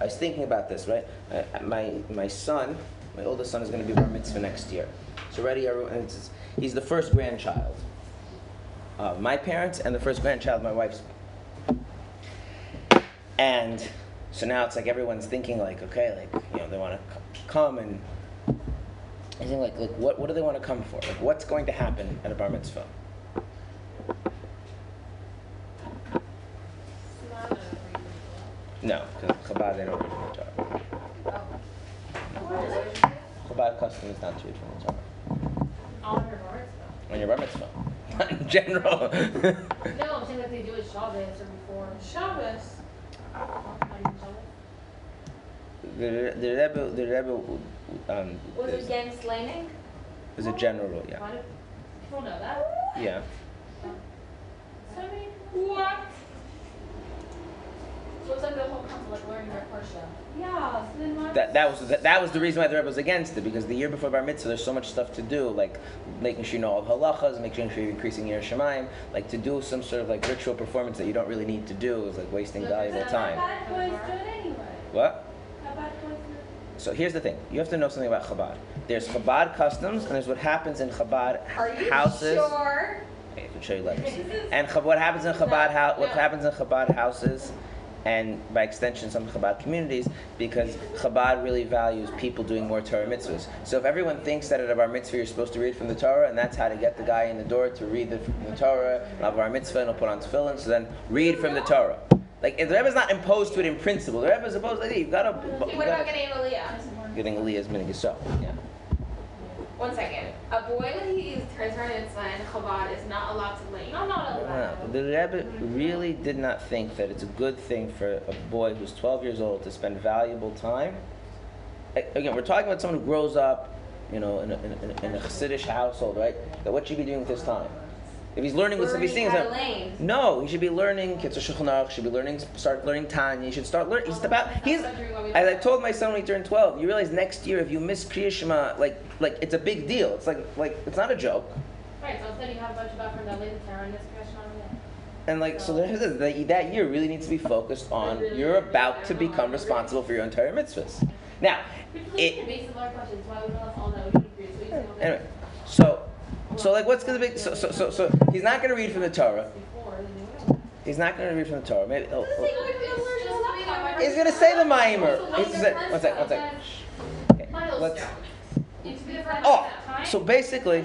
I was thinking about this, right? Uh, my my son, my oldest son, is going to be bar mitzvah next year. So already, everyone, it's, he's the first grandchild. of my parents and the first grandchild, of my wife's. And so now it's like everyone's thinking like, okay, like you know, they want to come and I think like like what what do they want to come for? Like what's going to happen at a bar mitzvah? No, because Chabad they don't read from the Torah. Chabad custom is not to read from the Torah. On your bar mitzvah. On your bar mitzvah, *laughs* not in general. No, *laughs* I'm saying that they do it Shabbos or before. Shabbos. On Shabbos. the the Rebbe the Rebbe um, Was it there's- against laning? was a general yeah, Why do people know that? yeah. So many What? So it's like the whole concept, like learning their parsha. Yeah, so then why? That, that was that, that was the reason why the Rebbe was against it because the year before bar mitzvah there's so much stuff to do like making sure you know all the halachas, making sure you're increasing your shemaim, like to do some sort of like ritual performance that you don't really need to do is like wasting valuable time. Bad boys do it anyway. What? How bad boys do it? So here's the thing: you have to know something about Chabad. There's Chabad customs and there's what happens in Chabad Are you houses. sure? Okay, I can show you letters. And what happens in Chabad house? What happens in Chabad houses, and by extension some Chabad communities, because Chabad really values people doing more Torah mitzvahs. So if everyone thinks that at a bar mitzvah you're supposed to read from the Torah, and that's how to get the guy in the door to read the, the Torah, and a bar mitzvah, and he'll put on tefillin, so then read from the Torah. Like the Rebbe is not imposed to it in principle. The Rebbe is supposed to. Hey, you've got to. Okay, what about getting aliyah? getting Aliyah's minig so? Yeah. One second. A boy when he turns around and and Chabad is not allowed to lane. No, not No, the Rebbe really did not think that it's a good thing for a boy who's 12 years old to spend valuable time. Again, we're talking about someone who grows up, you know, in a, in a, in a Chassidish household, right? That what should be doing with his time? If he's learning with, if he's seeing Learning how to some, lane. no, he should be learning Kitzur Shulchan should be learning, start learning Tanya, he should start learning, oh, he's about, he's, as I told my son when he turned 12, you realize next year if you miss Kriya Shema, like, like, it's a big deal. It's like, like, it's not a joke. Right, so instead you have a bunch of background that later Tara and this question on. And like, so there's this, that, that year really needs to be focused on you're about to become responsible for your entire mitzvahs. Now, It, it, based on our questions, why we don't all know, we should agree, so you say, anyway, so like, what's gonna be, so, so, so, so he's not gonna read from the Torah. He's not gonna read from the Torah. Maybe, oh, oh. he's gonna say the Maamar. One sec, one sec. Okay, let's, oh, so basically,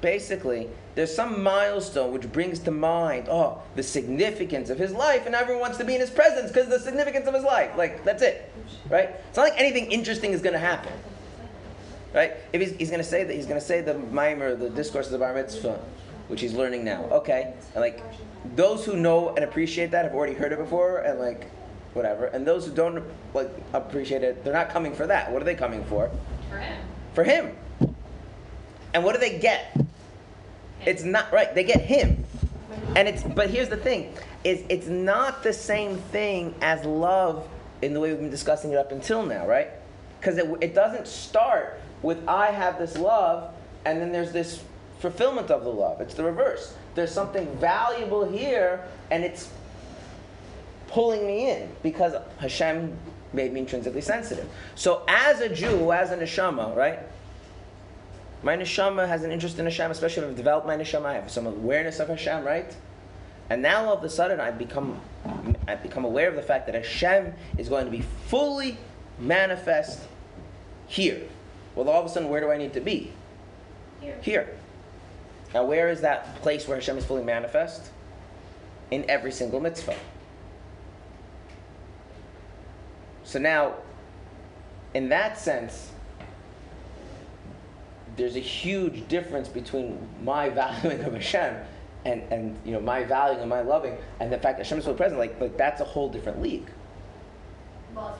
basically, there's some milestone which brings to mind, oh, the significance of his life, and everyone wants to be in his presence because of the significance of his life. Like, that's it, right? It's not like anything interesting is going to happen, right? If he's, he's going to say that, he's going to say the maamar, the discourse of the bar mitzvah, which he's learning now. Okay, and like those who know and appreciate that have already heard it before, and like whatever. And those who don't like appreciate it, they're not coming for that. What are they coming for? For him. For him. And what do they get? It's not right. They get him. And it's but here's the thing is it's not the same thing as love in the way we've been discussing it up until now, right? Because it, it doesn't start with I have this love and then there's this fulfillment of the love. It's the reverse. There's something valuable here and it's pulling me in because Hashem made me intrinsically sensitive. So as a Jew, as a neshama, right? My neshama has an interest in Hashem, especially if I've developed my neshama. I have some awareness of Hashem, right? And now all of a sudden, I've become, I've become aware of the fact that Hashem is going to be fully manifest here. Well, all of a sudden, where do I need to be? Here. Here. Now, where is that place where Hashem is fully manifest? In every single mitzvah. So now, in that sense, there's a huge difference between my *laughs* valuing of Hashem and, and you know my valuing and my loving and the fact that Hashem is so present. Like like that's a whole different league. Well,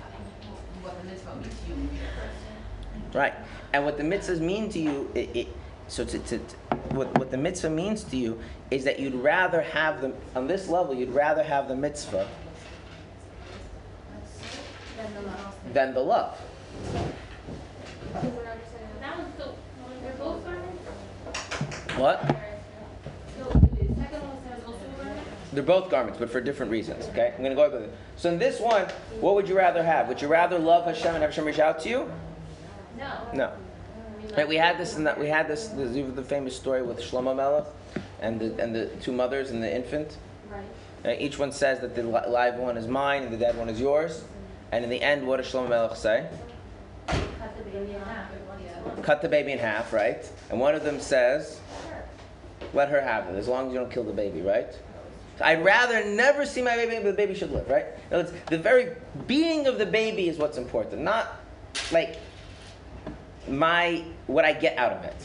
what the mitzvah means to you when you're a person. Right. And what the mitzvahs mean to you, it, it, so to, to, to- what, what the mitzvah means to you is that you'd rather have them, on this level, you'd rather have the mitzvah Then the love. than the love. That one's still, they're both garments? What? So, the second one says also garments? They're both garments, but for different reasons, okay? I'm going to go over them. So in this one, what would you rather have? Would you rather love Hashem and have Hashem reach out to you? No. No. Right, we had this in that we had this the, the famous story with Shlomo Melech and the and the two mothers and the infant. Right. Right, each one says that the live one is mine and the dead one is yours. And in the end, what does Shlomo Melech say? Cut the baby in half. Cut the baby in half, right? And one of them says, let her have it, as long as you don't kill the baby, right? I'd rather never see my baby, but the baby should live, right? Words, the very being of the baby is what's important, not like my what I get out of it.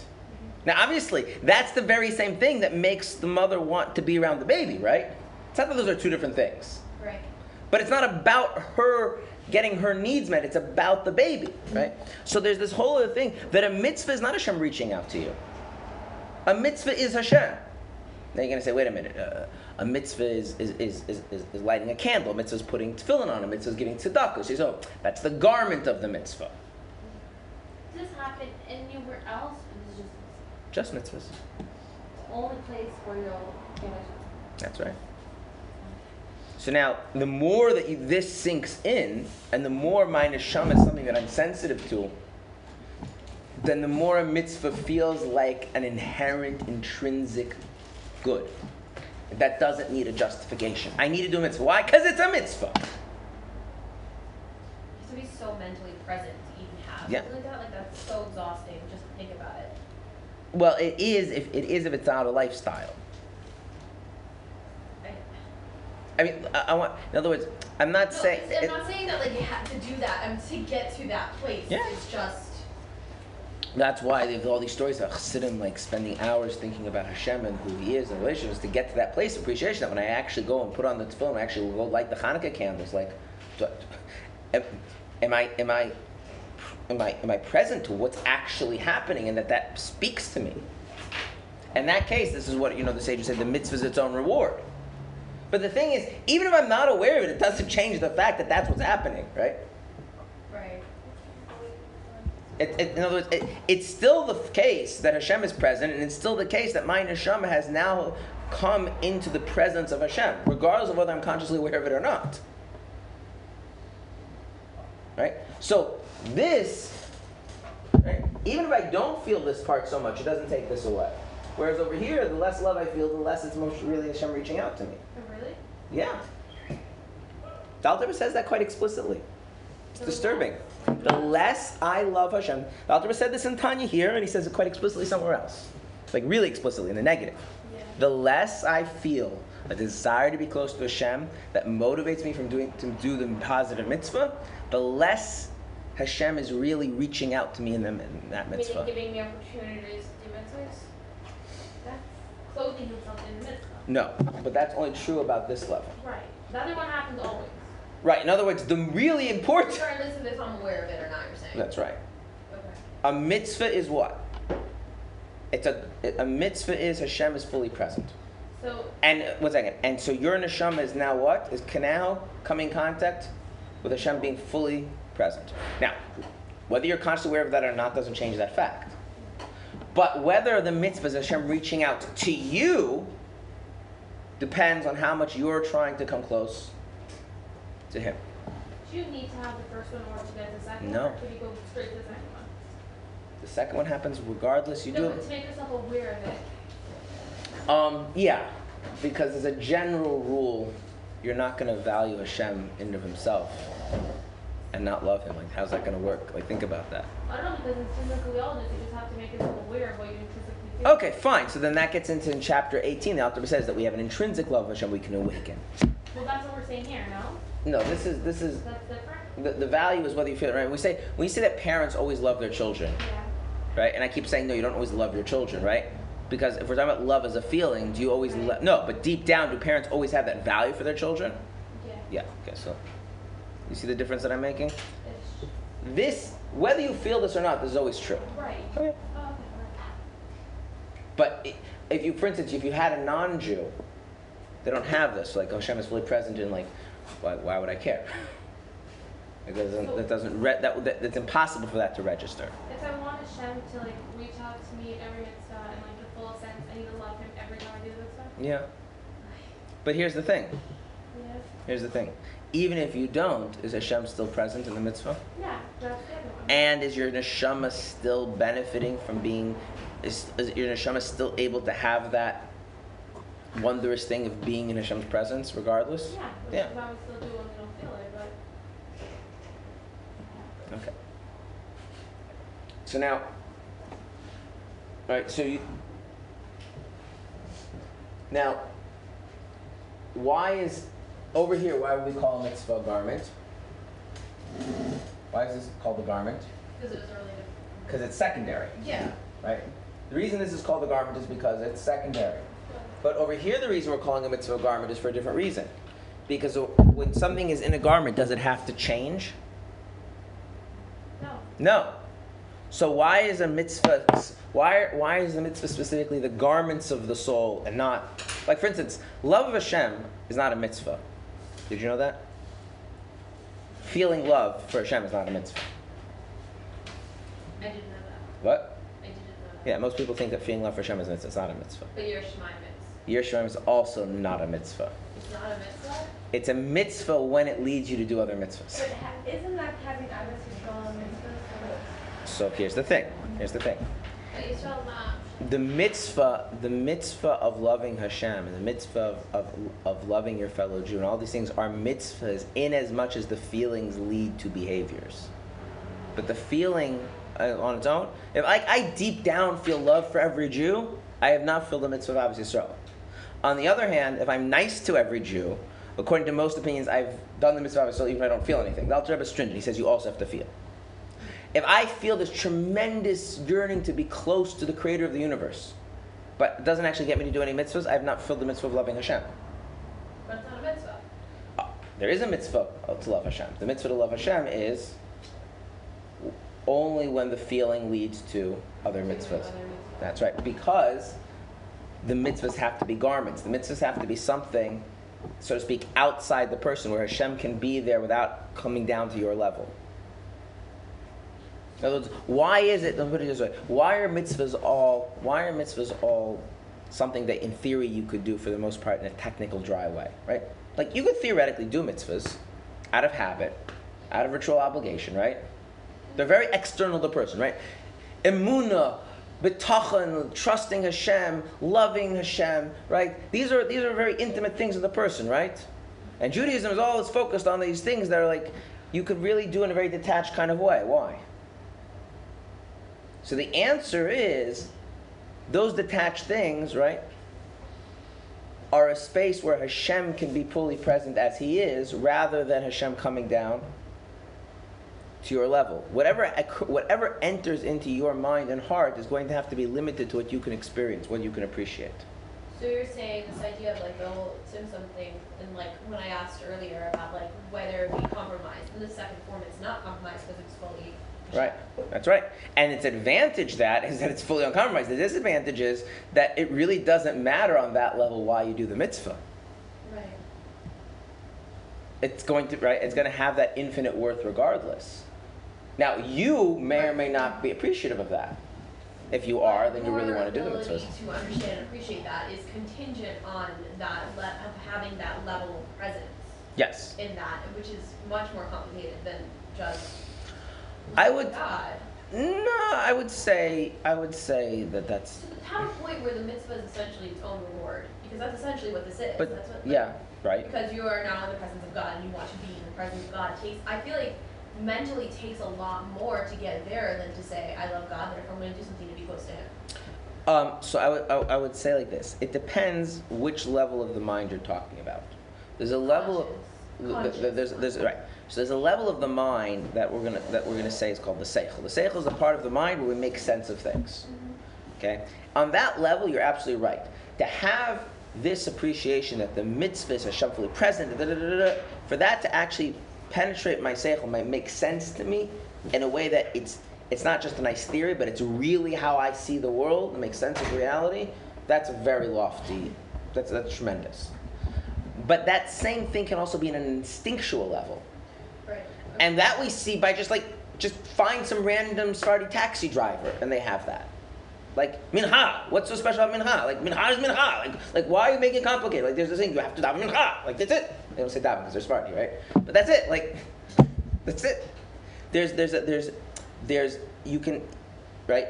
Now, obviously, that's the very same thing that makes the mother want to be around the baby, right? It's not that those are two different things. Right. But it's not about her getting her needs met. It's about the baby, right? So there's this whole other thing that a mitzvah is not Hashem reaching out to you. A mitzvah is Hashem. Now you're going to say, wait a minute. Uh, a mitzvah is, is, is, is, is lighting a candle. A mitzvah is putting tefillin on. A mitzvah is giving tzedakah. So oh, that's the garment of the mitzvah. Does this happen anywhere else? Or is it just Just mitzvahs. the only place where you'll get a That's right. So now, the more that you, this sinks in, and the more my neshama is something that I'm sensitive to, then the more a mitzvah feels like an inherent, intrinsic good. That doesn't need a justification. I need to do a mitzvah. Why? Because it's a mitzvah. You have to be so mentally present to even have Yeah. like that. Like that's so exhausting just to think about it. Well, it is if it is if it's not a lifestyle. I, I mean, I, I want. In other words, I'm not no, saying. I'm it- not saying that like you have to do that. I'm to get to that place. Yeah. It's just That's why they have all these stories of Chassidim like spending hours thinking about Hashem and who He is and relationships to get to that place of appreciation. That when I actually go and put on the tefillin, I actually go light the Hanukkah candles. Like, do I- am, am I am I am I am I present to what's actually happening and that that speaks to me? In that case, this is what you know. The sages said: the mitzvah is its own reward. But the thing is, even if I'm not aware of it, it doesn't change the fact that that's what's happening, right? right. It, it, in other words, it, it's still the case that Hashem is present, and it's still the case that my neshama has now come into the presence of Hashem, regardless of whether I'm consciously aware of it or not. Right? So, this, right, even if I don't feel this part so much, it doesn't take this away. Whereas over here, the less love I feel, the less it's most really Hashem reaching out to me. Oh, really? Yeah. The Alter Rebbe says that quite explicitly. It's disturbing. The less I love Hashem, the Alter Rebbe said this in Tanya here, and he says it quite explicitly somewhere else. Like really explicitly, in the negative. Yeah. The less I feel a desire to be close to Hashem that motivates me from doing to do the positive mitzvah, the less Hashem is really reaching out to me in, the, in that mitzvah. giving me opportunities to do mitzvahs? That's clothing himself in the mitzvah. No, but that's only true about this level. Right. The other one happens always. Right. In other words, the really important. Regardless of if I'm aware of it or not, you're saying. That's right. Okay. A mitzvah is what? It's a a mitzvah is Hashem is fully present. So, And one second. And so your neshama is now what? Is can now come in contact with Hashem being fully present. Now, whether you're consciously aware of that or not doesn't change that fact. But whether the mitzvah is Hashem reaching out to you depends on how much you're trying to come close to Him. do you need to have the first one order to get the second No. one? Or could you go straight to the second one? The second one happens regardless. You no, do. but to make yourself aware of it. Um, yeah, because as a general rule, you're not going to value Hashem in of himself and not love him. Like, how's that going to work? Like, think about that. I don't know because intrinsically all this, you just have to make yourself aware of what you intrinsically feel. Okay, fine. So then that gets into in chapter 18. The author says that we have an intrinsic love of Hashem we can awaken. Well, that's what we're saying here, no? No, this is this is That's different? the, the value is whether you feel it right. We say when you say that parents always love their children, Yeah. right? And I keep saying, no, you don't always love your children, right? Because if we're talking about love as a feeling, do you always love? no? But deep down, do parents always have that value for their children? Yeah. Yeah. Okay. So, you see the difference that I'm making? This, whether you feel this or not, this is always true. Right. Okay. But if you, for instance, if you had a non-Jew, they don't have this. Like Hashem is fully present in like, why, why would I care? It doesn't. That doesn't. Re- that, that it's impossible for that to register. If I want Hashem to like reach out to me every mitzvah in like the full sense, I need to love him every time I do the mitzvah. Yeah. But here's the thing. Yeah. Here's the thing. Even if you don't, is Hashem still present in the mitzvah? Yeah, that's one. And is your neshama still benefiting from being? Is, is your neshama still able to have that wondrous thing of being in Hashem's presence, regardless? yeah, Yeah. is why still do when we don't feel it, but Okay. So now, all right. So you now, why is over here? Why would we call a mitzvah garment? Why is this called the garment? Because it was related. Because it's secondary, Yeah. right? The reason this is called the garment is because it's secondary. But over here, the reason we're calling a mitzvah garment is for a different reason. Because when something is in a garment, does it have to change? no. No. So why is a mitzvah? Why why is the mitzvah specifically the garments of the soul and not like for instance, love of Hashem is not a mitzvah. Did you know that? Feeling love for Hashem is not a mitzvah. I didn't know that. What? I didn't know that. Yeah, most people think that feeling love for Hashem is a mitzvah. It's not a mitzvah. But you're Shemai Mitz. Yerushalayim is also not a mitzvah. It's not a mitzvah? It's a mitzvah when it leads you to do other mitzvahs. But isn't that having others control of mitzvahs? So here's the thing. Here's the thing. But you shall not. Um, the mitzvah, the mitzvah of loving Hashem and the mitzvah of, of, of loving your fellow Jew and all these things are mitzvahs in as much as the feelings lead to behaviors. But the feeling uh, on its own, if I, I deep down feel love for every Jew, I have not filled the mitzvah of Ahavas Yisrael. On the other hand, if I'm nice to every Jew, according to most opinions, I've done the mitzvah of Yisrael even if I don't feel anything. The Alter Rebbe is stringent. He says you also have to feel if I feel this tremendous yearning to be close to the creator of the universe, but it doesn't actually get me to do any mitzvahs, I have not filled the mitzvah of loving Hashem. But it's not a mitzvah. Uh, there is a mitzvah to love Hashem. The mitzvah to love Hashem is only when the feeling leads to other mitzvahs. That's right. Because the mitzvahs have to be garments. The mitzvahs have to be something, so to speak, outside the person where Hashem can be there without coming down to your level. In other words, why is it, let me put it this way, why are mitzvahs all, why are mitzvahs all something that in theory you could do for the most part in a technical dry way, right? Like you could theoretically do mitzvahs out of habit, out of ritual obligation, right? They're very external to the person, right? Emuna, bitachon, trusting Hashem, loving Hashem, right? These are these are very intimate things of the person, right? And Judaism is always focused on these things that are like you could really do in a very detached kind of way. Why? So the answer is those detached things, right, are a space where Hashem can be fully present as He is, rather than Hashem coming down to your level. Whatever, whatever enters into your mind and heart is going to have to be limited to what you can experience, what you can appreciate. So you're saying this idea of like the whole tzimtzum thing, and like when I asked earlier about like whether we compromise in the second form it's not compromised because it's fully. Right. That's right. And its advantage that is that it's fully uncompromised. The disadvantage is that it really doesn't matter on that level why you do the mitzvah. Right. It's going to right. It's going to have that infinite worth regardless. Now you may or may not be appreciative of that. If you are, then you really want to do the mitzvah. to understand and appreciate that is contingent on that le- of having that level of presence Yes. in that, which is much more complicated than just. I would- God. No, I would say I would say that that's. To the power point where the mitzvah is essentially its own reward, because that's essentially what this is. But that's what, yeah, right. Because you are now in the presence of God and you want to be in the presence of God. It takes, I feel like mentally takes a lot more to get there than to say I love God, therefore I'm going to do something to be close to Him. Um, so I would I, I would say like this. It depends which level of the mind you're talking about. There's a level of, Conscious. th- th- there's, there's, right. So there's a level of the mind that we're gonna that we're gonna say is called the seichel. The seichel is a part of the mind where we make sense of things. Mm-hmm. Okay. On that level, you're absolutely right. To have this appreciation that the mitzvahs are fully present, da, da, da, for that to actually penetrate my seichel, might make sense to me in a way that it's it's not just a nice theory, but it's really how I see the world. It makes sense of reality. That's very lofty. That's that's tremendous. But that same thing can also be in an instinctual level. And that we see by just like just find some random Sephardi taxi driver and they have that. Like minha, what's so special about minha? Like minha is minha. Like like why are you making it complicated? Like there's this thing you have to daven minha. Like that's it. They don't say daven because they're Sephardi, right? But that's it. Like that's it. There's there's a, there's there's you can right.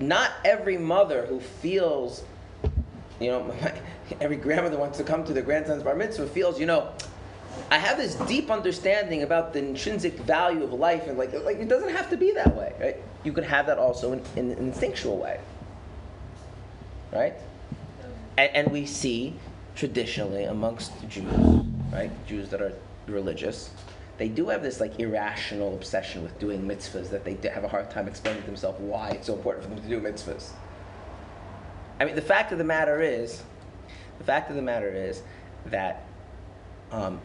Not every mother who feels, you know, *laughs* every grandmother wants to come to their grandson's bar mitzvah feels, you know, I have this deep understanding about the intrinsic value of life, and like, like it doesn't have to be that way, right? You can have that also in, in an instinctual way, right? And, and we see traditionally amongst Jews, right, Jews that are religious, they do have this like irrational obsession with doing mitzvahs that they have a hard time explaining to themselves why it's so important for them to do mitzvahs. I mean, the fact of the matter is, the fact of the matter is that um,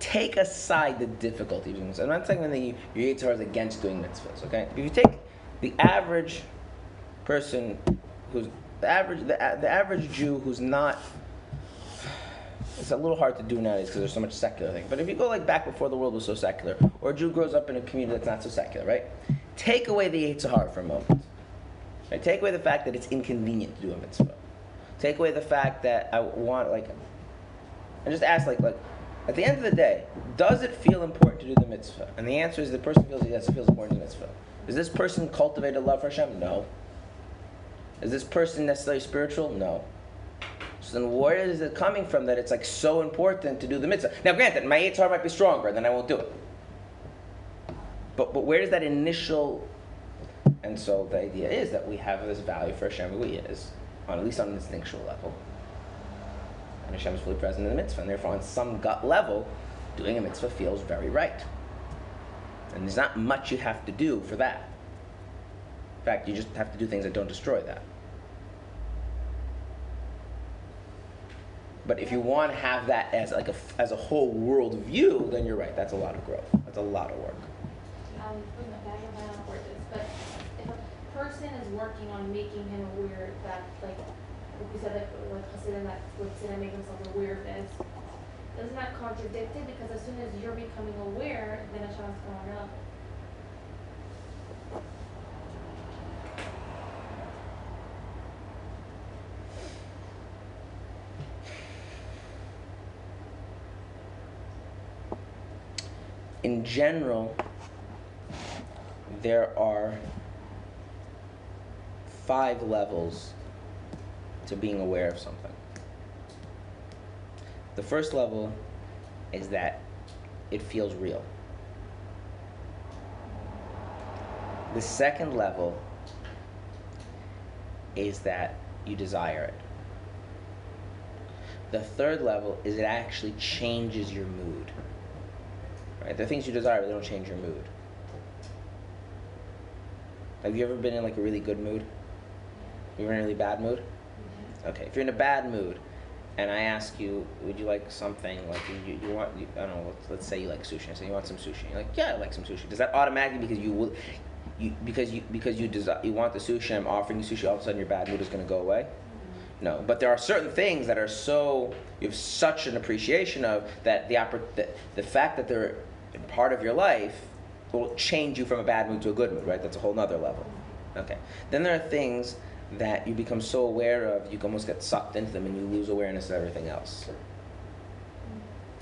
take aside the difficulty of doing this. I'm not saying that you, your yetzer hara is against doing mitzvahs, okay? If you take the average person who's the average, the, the average Jew who's not, it's a little hard to do nowadays because there's so much secular thing. But if you go like back before the world was so secular, or a Jew grows up in a community that's not so secular, right? Take away the yetzer hara for a moment. Right? Take away the fact that it's inconvenient to do a mitzvah. Take away the fact that I want like, and just ask like like, at the end of the day, does it feel important to do the mitzvah? And the answer is the person feels yes, it feels important to the mitzvah. Does this person cultivate a love for Hashem? No. Is this person necessarily spiritual? No. So then where is it coming from that it's like so important to do the mitzvah? Now granted, my yetzer hara might be stronger, then I won't do it. But but where does that initial and so the idea is that we have this value for Hashem who He is, on at least on an instinctual level. And Hashem is fully present in the mitzvah, and therefore on some gut level, doing a mitzvah feels very right. And there's not much you have to do for that. In fact, you just have to do things that don't destroy that. But if you want to have that as like a as a whole world view, then you're right. That's a lot of growth. That's a lot of work. um, but if a person is working on making him aware that, like, we said, like, like Hasidim, that say that make himself aware of this, isn't that contradicted? Because as soon as you're becoming aware, then come on your level. in general, there are five levels to being aware of something. The first level is that it feels real. The second level is that you desire it. The third level is it actually changes your mood. Right? The things you desire, they don't change your mood. Have you ever been in like a really good mood? You're in a really bad mood? Okay, if you're in a bad mood, and I ask you, would you like something like you, you want? You, I don't know. Let's, let's say you like sushi. I say you want some sushi. You're like, yeah, I like some sushi. Does that automatically because you will, you because you because you desire you want the sushi? I'm offering you sushi. All of a sudden, your bad mood is going to go away. No, but there are certain things that are so you have such an appreciation of that the oppor- the, the fact that they're part of your life will change you from a bad mood to a good mood, right? That's a whole nother level. Okay. Then there are things that you become so aware of, you almost get sucked into them and you lose awareness of everything else.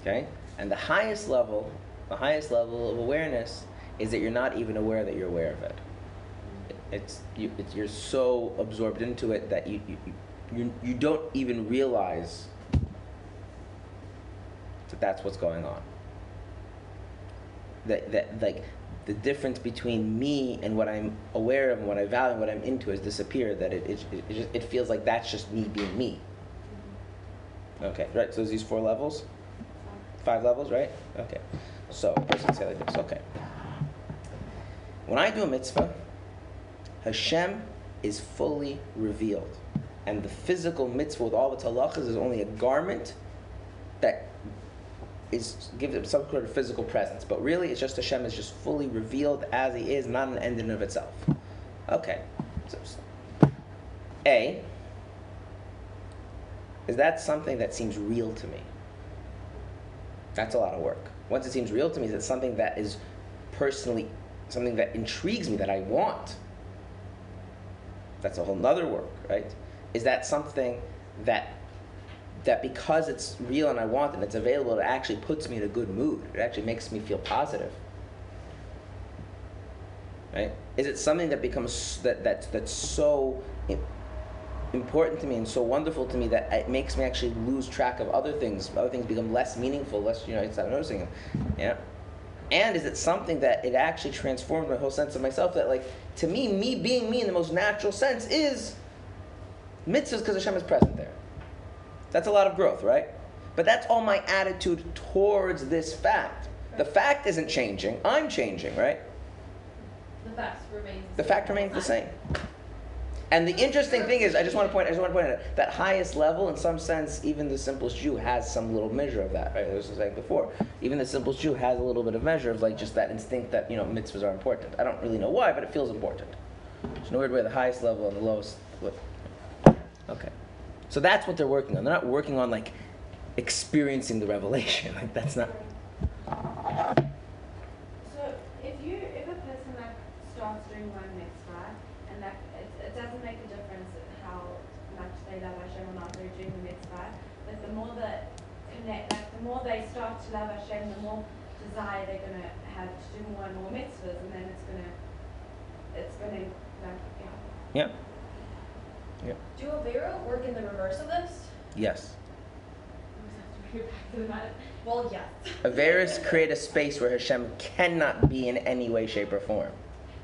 Okay? And the highest level, the highest level of awareness is that you're not even aware that you're aware of it. It's, you, it's you're so absorbed into it that you, you, you, you don't even realize that that's what's going on. That, that like the difference between me and what I'm aware of and what I value and what I'm into has disappeared. That it it, it, just, it feels like that's just me being me. Okay, right. So there's these four levels, five levels, right? Okay. So person say like this. Okay. When I do a mitzvah, Hashem is fully revealed, and the physical mitzvah with all the halachas is only a garment that is give it some sort of physical presence. But really, it's just Hashem is just fully revealed as He is, not an end in of itself. Okay. So, a is that something that seems real to me? That's a lot of work. Once it seems real to me, is it something that is personally something that intrigues me that I want? That's a whole nother work, right? Is that something that that because it's real and I want it and it's available, it actually puts me in a good mood. It actually makes me feel positive. Right? Is it something that becomes that that's that's so important to me and so wonderful to me that it makes me actually lose track of other things. Other things become less meaningful, less you know, I stop noticing them. Yeah. And is it something that it actually transformed my whole sense of myself? That like to me, me being me in the most natural sense is mitzvahs because Hashem is present there. That's a lot of growth, right? But that's all my attitude towards this fact. The fact isn't changing. I'm changing, right? The fact remains. The fact remains the same. And the interesting thing is, I just want to point, I just want to point out that highest level, in some sense, even the simplest Jew has some little measure of that. Right? I was saying before, even the simplest Jew has a little bit of measure of like just that instinct that you know mitzvahs are important. I don't really know why, but it feels important. There's no weird way the highest level and the lowest. Okay, so that's what they're working on. They're not working on like experiencing the revelation. *laughs* Like that's not. So if you, if a person like starts doing one mitzvah and that it, it doesn't make a difference how much they love Hashem or not they're doing the mitzvah, but the more that connect, like the more they start to love Hashem, the more desire they're gonna have to do more and more mitzvahs, and then it's gonna, it's gonna like yeah. Yeah. Do Avera work in the reverse of this? Yes. We have to bring it back to that. Well, yes. Averis create a space where Hashem cannot be in any way, shape, or form.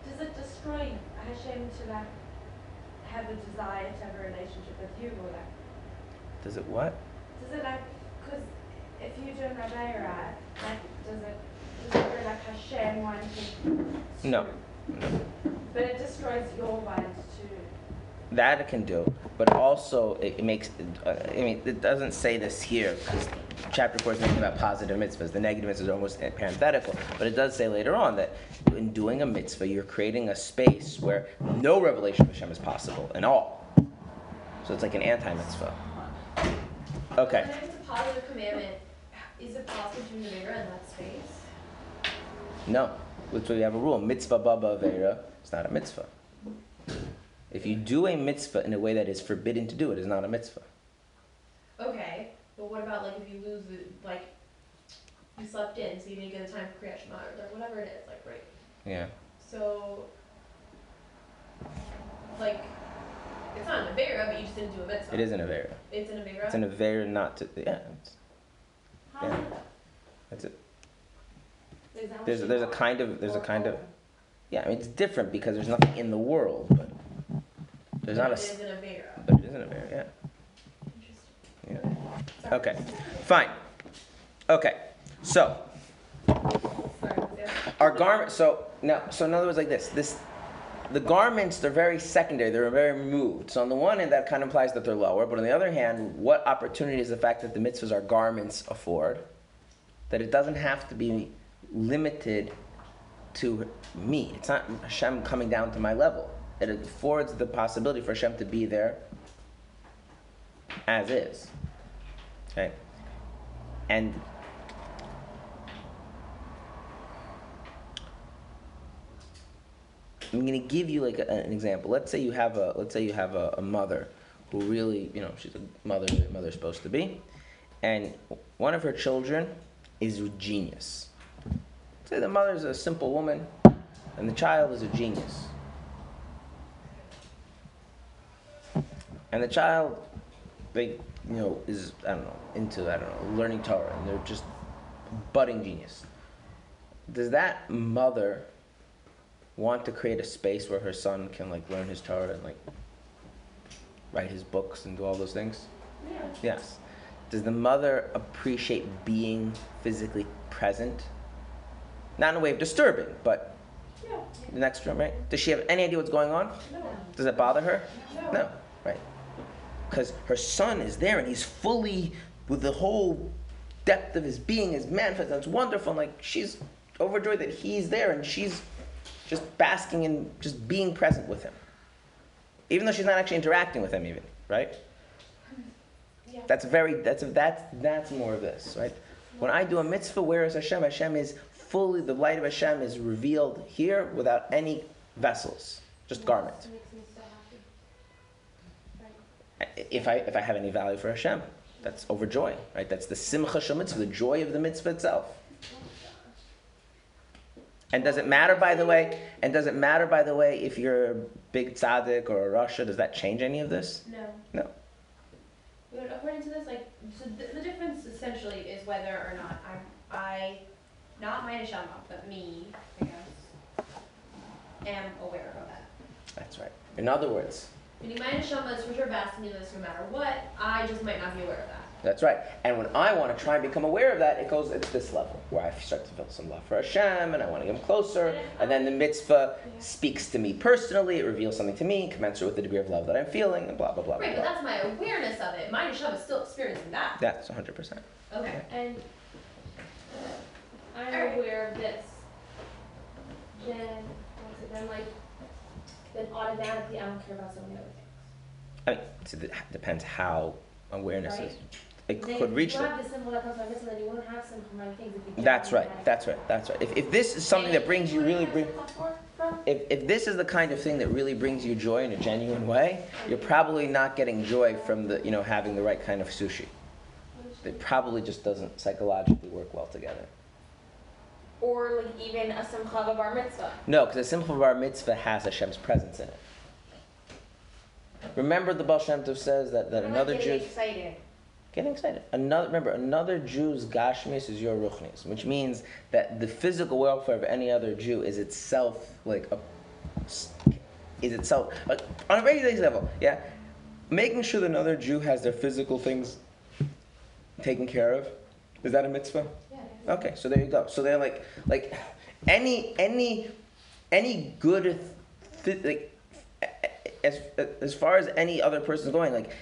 Does it destroy Hashem to like have a desire to have a relationship with you, or like? Does it what? Does it like, cause if you do an Aveira, like, does it, does it like Hashem wanting to? No. But it destroys your want to, That it can do, but also it, it makes. Uh, I mean, it doesn't say this here because chapter four is making about positive mitzvahs. The negative mitzvahs are almost parenthetical, but it does say later on that in doing a mitzvah, you're creating a space where no revelation of Hashem is possible at all. So it's like an anti-mitzvah. Okay. And if it's a positive commandment, is it possible to do Avera in that space? No, that's why we have a rule. Mitzvah baba avera. It's not a mitzvah. If you do a mitzvah in a way that is forbidden to do, it, it is not a mitzvah. Okay, but what about like if you lose the, like, you slept in, so you didn't get a time for Kriyat Shema or whatever it is, like, right? Yeah. So, like, it's not an Avera, but you just didn't do a mitzvah. It is an avera. It's an Avera? It's an avera not to. Yeah. It's, how Yeah. that's it. that There's you there's a kind of there's a kind of oh. yeah. I mean, it's different because there's nothing in the world, but there's But not a. it s- is an Avera. But it is an avera. Yeah. Interesting. Yeah. Okay. Fine. Okay. So our garment so now so in other words like this this the garments they're very secondary they're very removed so on the one hand that kind of implies that they're lower but on the other hand what opportunity is the fact that the mitzvahs are garments afford that it doesn't have to be limited to me it's not hashem coming down to my level it affords the possibility for hashem to be there as is okay and I'm going to give you like a, an example. Let's say you have a let's say you have a, a mother who really you know she's a mother the mother's supposed to be, and one of her children is a genius. Say the mother's a simple woman, and the child is a genius. And the child, they you know is I don't know into I don't know learning Torah, and they're just budding genius. Does that mother want to create a space where her son can like learn his Torah and like write his books and do all those things? Yeah. Yes. does the mother appreciate being physically present? Not in a way of disturbing, but Yeah. the next room, right? Does she have any idea what's going on? No. Does it bother her? No. No, right. Because her son is there and he's fully, with the whole depth of his being, is manifest. That's wonderful. And like she's overjoyed that he's there and she's just basking in just being present with him. Even though she's not actually interacting with him, even, right? Yeah. That's very, that's, that's, that's more of this, right? When I do a mitzvah, where is Hashem? Hashem is fully, the light of Hashem is revealed here without any vessels, just garments. It makes me so happy. Right. If I if I have any value for Hashem. That's overjoy, right? That's the simcha shel mitzvah, the joy of the mitzvah itself. And does it matter, by the way? And does it matter, by the way, if you're a big tzaddik or a rasha? Does that change any of this? No. No. But according to this, like, so the, the difference essentially is whether or not I'm, I, not my neshama, but me, I guess, am aware of that. That's right. In other words, Meaning my neshama is for sure basking in this no matter what, I just might not be aware of that. that's right. And when I want to try and become aware of that, it goes at this level where I start to feel some love for Hashem and I want to get him closer. And then the mitzvah speaks to me personally. It reveals something to me, commensurate with the degree of love that I'm feeling, and blah blah blah. blah, Right, but blah. that's my awareness of it. My neshama is still experiencing that. That's 100 percent. Okay. And I'm Alright. aware of this. Then, what's it, then like, then automatically I don't care about so many other things. I mean, so it depends how awareness Right. is. It Then could reach You have the symbol that comes from this, then you won't have some from other things if you That's right. that. That's right. That's right. If, if this is something that brings you really bring, if, if this is the kind of thing that really brings you joy in a genuine way, you're probably not getting joy from the you know having the right kind of sushi. It probably just doesn't psychologically work well together. Or like even a simcha of a bar mitzvah. No, because a simple bar mitzvah has Hashem's presence in it. Remember, the Baal Shem Tov says that, that I'm another not getting Jew. excited. Getting excited. Another remember, another Jew's gashmis is your ruchnis, which means that the physical welfare of any other Jew is itself like a is itself like, on a regular level. Yeah, making sure that another Jew has their physical things taken care of is that a mitzvah? Okay, so there you go. So they're like, like any any any good, th- like as as far as any other person's going, like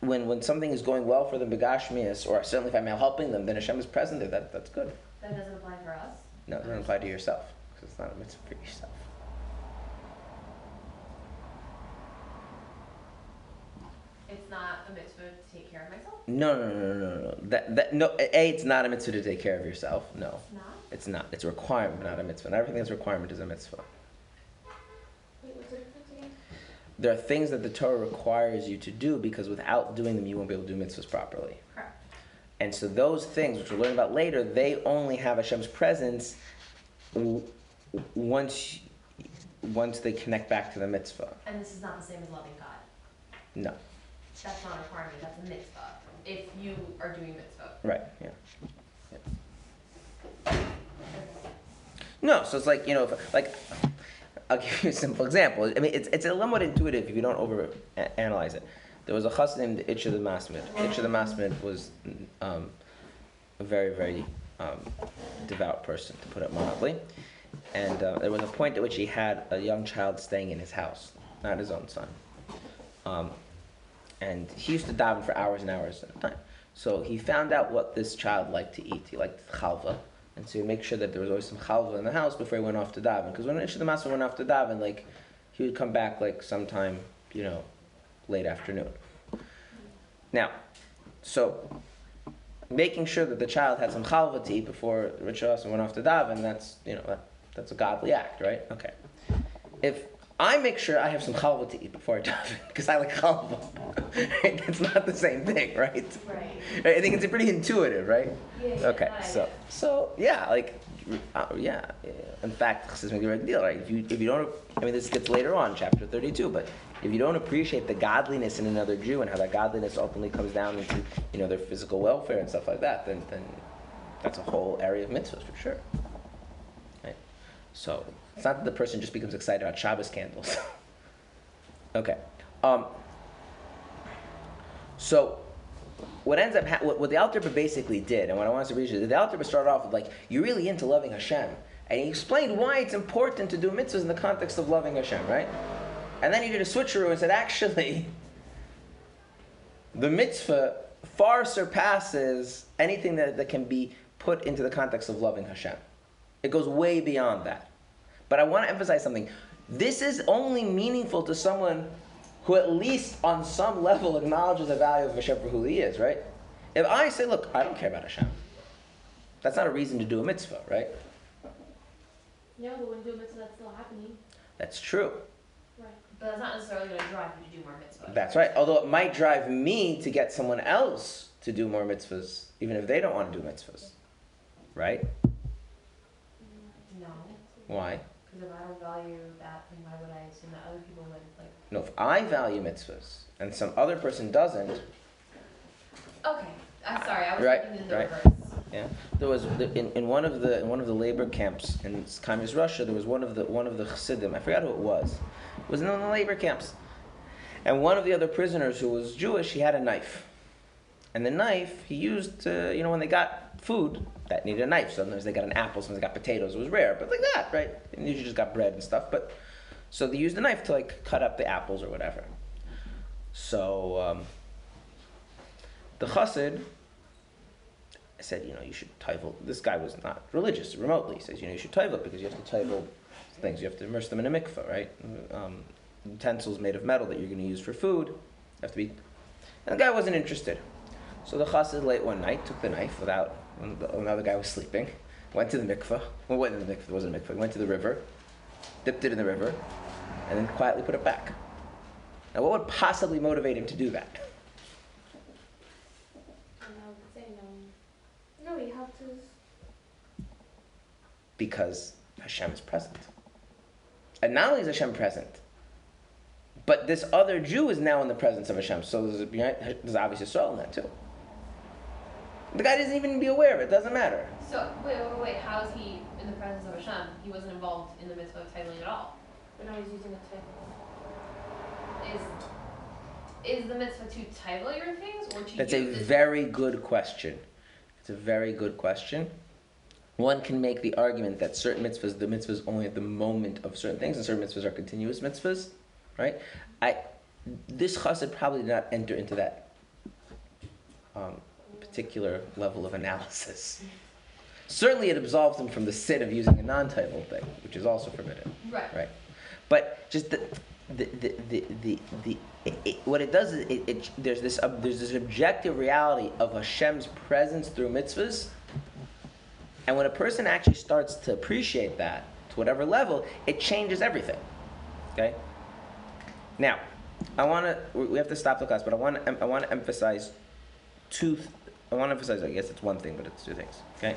when when something is going well for them, begashmias, or certainly if I'm helping them, then Hashem is present there. That that's good. That doesn't apply for us. No, it doesn't apply to yourself because it's not a mitzvah for yourself. It's not a mitzvah to take care of myself. No, no, no, no, no, no. That that no. A, it's not a mitzvah to take care of yourself. No, It's not. it's not. It's a requirement, not a mitzvah. Not everything that's a requirement is a mitzvah. Wait? There are things that the Torah requires you to do because without doing them, you won't be able to do mitzvahs properly. Correct. And so those things, which we'll learn about later, they only have Hashem's presence once once they connect back to the mitzvah. And this is not the same as loving God. No, That's not a requirement. That's a mitzvah. If you are doing mitzvah. right? Yeah. yeah. No, so it's like you know, if, like I'll *laughs* give you a simple example. I mean, it's it's a little more intuitive if you don't over a- analyze it. There was a chassid named Itcha the Masmid. Itcha the Masmid was um, a very very um, devout person, to put it mildly. And uh, there was a point at which he had a young child staying in his house, not his own son. Um, and he used to daven for hours and hours at a time. So he found out what this child liked to eat. He liked chalva, and so he'd make sure that there was always some chalva in the house before he went off to daven. Because when the Masmid went off to daven, like he would come back like sometime, you know, late afternoon. Now, so making sure that the child had some chalva to eat before Hassan went off to daven, that's you know that, that's a godly act, right? Okay. If I make sure I have some chalva to eat before I daven because I like chalva, *laughs* right? that's not the same thing, right? Right. I think it's pretty intuitive, right? Yeah. Okay, so so yeah, like uh, yeah, yeah. In fact, this is a big deal, right? If you if you don't, I mean, this gets later on, chapter thirty-two, but if you don't appreciate the godliness in another Jew and how that godliness ultimately comes down into you know their physical welfare and stuff like that, then then that's a whole area of mitzvahs for sure. Right? So it's not that the person just becomes excited about Shabbos candles. *laughs* okay. Um, so what ends up ha- what, what the Alter basically did, and what I want to read is the Alter started off with like, you're really into loving Hashem, and he explained why it's important to do mitzvahs in the context of loving Hashem, right? And then he did a switcheroo and said, actually, *laughs* the mitzvah far surpasses anything that, that can be put into the context of loving Hashem. It goes way beyond that. But I want to emphasize something. This is only meaningful to someone who, at least on some level, acknowledges the value of Hashem for who he is, right? If I say, look, I don't care about Hashem, that's not a reason to do a mitzvah, right? No, but when you do a mitzvah, that's still happening. That's true. Right. But that's not necessarily gonna drive you to do more mitzvahs. That's right. Although it might drive me to get someone else to do more mitzvahs, even if they don't want to do mitzvahs. Right? No, Why? Because if I don't value that, then why would I assume that other people would, like, No, if I value mitzvahs and some other person doesn't, okay, I'm sorry, I was Right, thinking in the right. reverse. yeah. There was in, in one of the in one of the labor camps in communist Russia. There was one of the one of the Chassidim. I forgot who it was. It was in one of the labor camps, and one of the other prisoners who was Jewish, he had a knife, and the knife he used to you know when they got food that needed a knife. Sometimes they got an apple, sometimes they got potatoes. It was rare, but like that, right? And usually just got bread and stuff. But so they used the knife to like cut up the apples or whatever. So um, the chassid said, you know, you should taivel. This guy was not religious remotely. He says, you know, you should taivel because you have to taivel things. You have to immerse them in a mikveh, right? Um, utensils made of metal that you're going to use for food have to be. And the guy wasn't interested. So the chassid late one night took the knife without when the, another guy was sleeping, went to the mikveh. Well, went to the mikveh. It wasn't a mikveh. Went to the river, dipped it in the river, and then quietly put it back. Now, what would possibly motivate him to do that? And I would say no. No, he helped his. because Hashem is present. And not only is Hashem present, but this other Jew is now in the presence of Hashem. So there's, a, there's obviously soul in that too. The guy doesn't even be aware of it. Doesn't matter. So, wait, wait, wait, how is he in the presence of Hashem? He wasn't involved in the mitzvah of titling at all. But now he's using a title. Is, is the mitzvah to title your things, or to That's a use very good question. It's a very good question. One can make the argument that certain mitzvahs, the mitzvahs only at the moment of certain things, and certain mitzvahs are continuous mitzvahs, right? I, this chassid probably did not enter into that um, particular level of analysis. Certainly, it absolves them from the sin of using a non-title thing, which is also forbidden. Right. Right. But just the the the the, the, the it, it, what it does is it, it there's this uh, there's this objective reality of Hashem's presence through mitzvahs, and when a person actually starts to appreciate that to whatever level, it changes everything. Okay. Now, I want to we have to stop the class, but I want to I want to emphasize two. I want to emphasize. I guess it's one thing, but it's two things. Okay.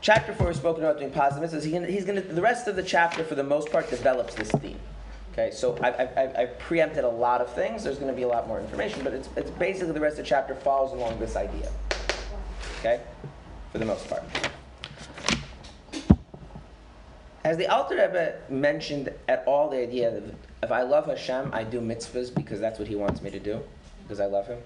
Chapter four is spoken about doing positive mitzvahs. He he's to the rest of the chapter, for the most part, develops this theme. Okay, so I've, I've- I've preempted a lot of things. There's going to be a lot more information, but it's, it's basically the rest of the chapter follows along this idea. Okay, for the most part. Has the Alter Rebbe mentioned at all the idea that if I love Hashem, I do mitzvahs because that's what He wants me to do, because I love Him?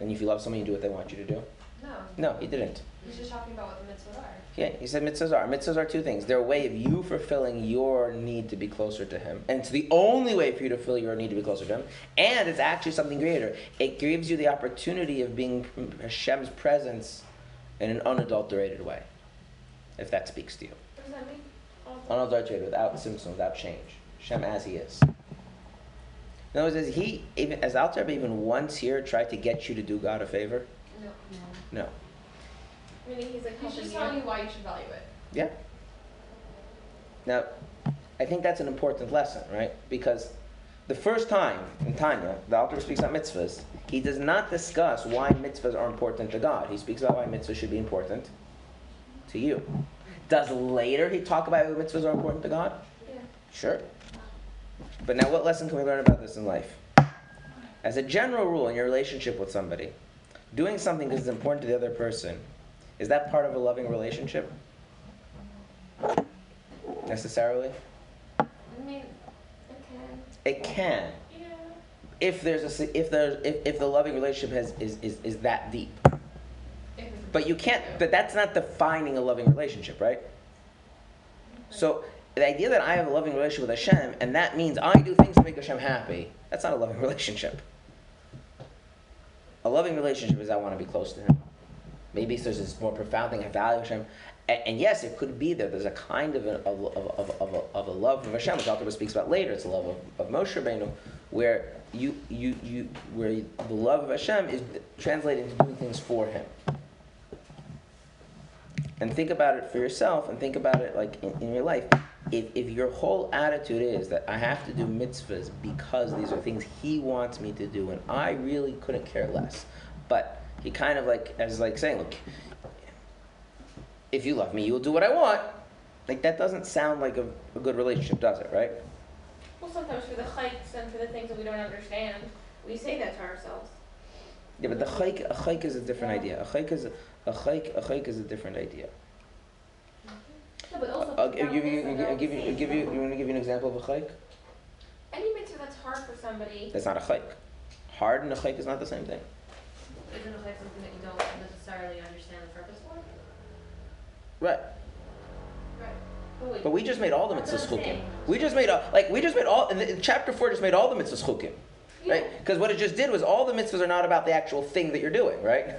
And if you love someone, you do what they want you to do? No, No, He didn't. he's just talking about what the mitzvahs are. Yeah, he said mitzvahs are. Mitzvahs are two things. They're a way of you fulfilling your need to be closer to Him. And it's the only way for you to fulfill your need to be closer to Him. And it's actually something greater. It gives you the opportunity of being Hashem's presence in an unadulterated way, if that speaks to you. What does that mean? Unadulterated, without tzimtzum, without change. Hashem as He is. In other words, has He, even, as Alter Rebbe once here tried to get you to do God a favor? No. No. Meaning he's like He's just you. telling you why you should value it. Yeah. Now, I think that's an important lesson, right? Because the first time in Tanya, the author speaks about mitzvahs, he does not discuss why mitzvahs are important to God. He speaks about why mitzvahs should be important to you. Does later he talk about why mitzvahs are important to God? Yeah. Sure. But now, what lesson can we learn about this in life? As a general rule in your relationship with somebody, doing something because it's important to the other person, is that part of a loving relationship? Necessarily? I mean, okay. It can. Yeah. if there's a if there's if, if the loving relationship has is, is, is that deep. If it's a But you can't. But that's not defining a loving relationship, right? So the idea that I have a loving relationship with Hashem and that means I do things to make Hashem happy. That's not a loving *laughs* relationship. A loving relationship is I want to be close to Him. Maybe there's this more profound thing I value Hashem. And, and yes, it could be that there's a kind of a, of, of, of, a, of a love of Hashem, which Alter speaks about later. It's a love of, of Moshe Rabbeinu, where you, you, you, where the love of Hashem is translated into doing things for Him and think about it for yourself and think about it like in, in your life if, if your whole attitude is that i have to do mitzvahs because these are things he wants me to do and i really couldn't care less but he kind of like as like saying look if you love me you'll do what i want. Like that doesn't sound like a, a good relationship does it right? Well, sometimes for the chayks and for the things that we don't understand, we say that to ourselves. yeah but the chayk, a chayk is a different idea. A chayk is a, a chayk, a chayk is a different idea No, but also. I'll give you, down I'll give you, I'll give you, you want to give you an example of a chayk? Any mitzvah that's hard for somebody, That's not a chayk. Hard and a chayk is not the same thing. Isn't a like something that you don't necessarily understand the purpose for? Right. Right. oh wait, But we just made all the That's mitzvahs chukim. We just made all, like, we just made all, in, the, in chapter 4 just made all the mitzvahs chukim. Right? Because what it just did was all the mitzvahs are not about the actual thing that you're doing, right?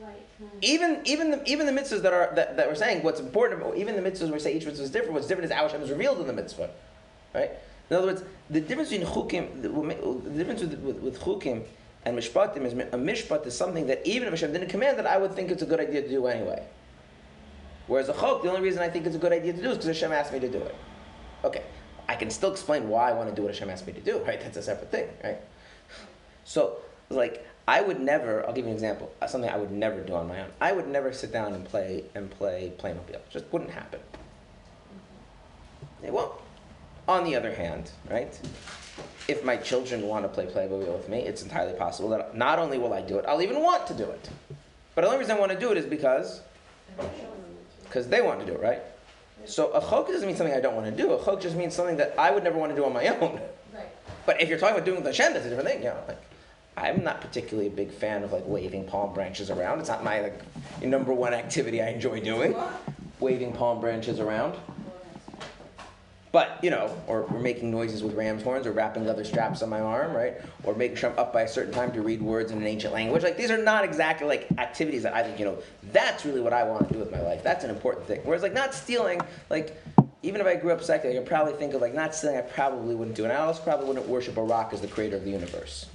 Right. Hmm. Even, even, the, even the mitzvahs that are, that, that we're saying, what's important, even the mitzvahs we say each mitzvah is different, what's different is how Hashem is revealed in the mitzvah. Right? In other words, the difference between chukim, the, the difference with, with, with chukim and mishpatim is a mishpat is something that even if Hashem didn't command it, I would think it's a good idea to do anyway. Whereas a chok, the only reason I think it's a good idea to do is because Hashem asked me to do it. Okay, I can still explain why I want to do what Hashem asked me to do, right? That's a separate thing, right? So, like, I would never. I'll give you an example. uh, Something I would never do on my own. I would never sit down and play and play Playmobil. Just wouldn't happen. It won't. On the other hand, right? If my children want to play Playmobil with me, it's entirely possible that not only will I do it, I'll even want to do it. But the only reason I want to do it is because because they want to do it, right? So a chok doesn't mean something I don't want to do. A chok just means something that I would never want to do on my *laughs* own. Right. But if you're talking about doing the Hashem, that's a different thing. You know, like I'm not particularly a big fan of like waving palm branches around. It's not my like number one activity I enjoy doing, waving palm branches around. But you know, or, or making noises with ram's horns, or wrapping leather straps on my arm, right? Or making sure I'm up by a certain time to read words in an ancient language. Like these are not exactly like activities that I think you know. That's really what I want to do with my life. That's an important thing. Whereas like not stealing, like even if I grew up secular, I could probably think of like not stealing. I probably wouldn't do, and I also probably wouldn't worship a rock as the creator of the universe.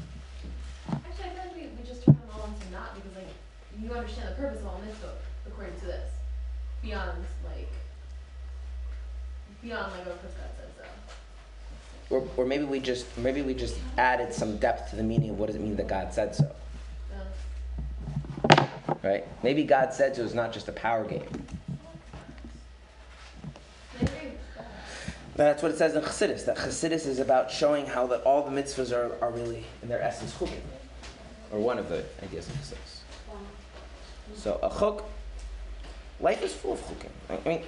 You understand the purpose of all this book according to this, beyond like beyond like what God said so. Or, or maybe we just maybe we just added some depth to the meaning of what does it mean that God said so, Uh, right? Maybe God said so is not just a power game. I agree with that. That's what it says in Chassidus. That Chassidus is about showing how that all the mitzvahs are, are really in their essence chukim, or one of the ideas of Chassidus. So a chuk, life is full of chukim. I mean,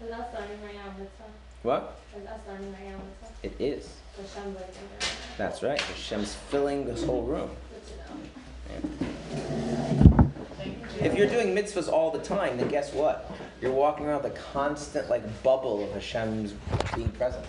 And that's learning right now, mitzvah. what? And that's learning right now, mitzvah. It is. Hashem like in there. That's right. Hashem's filling this whole room. If you're doing mitzvahs all the time, then guess what? You're walking around a constant like bubble of Hashem's being present.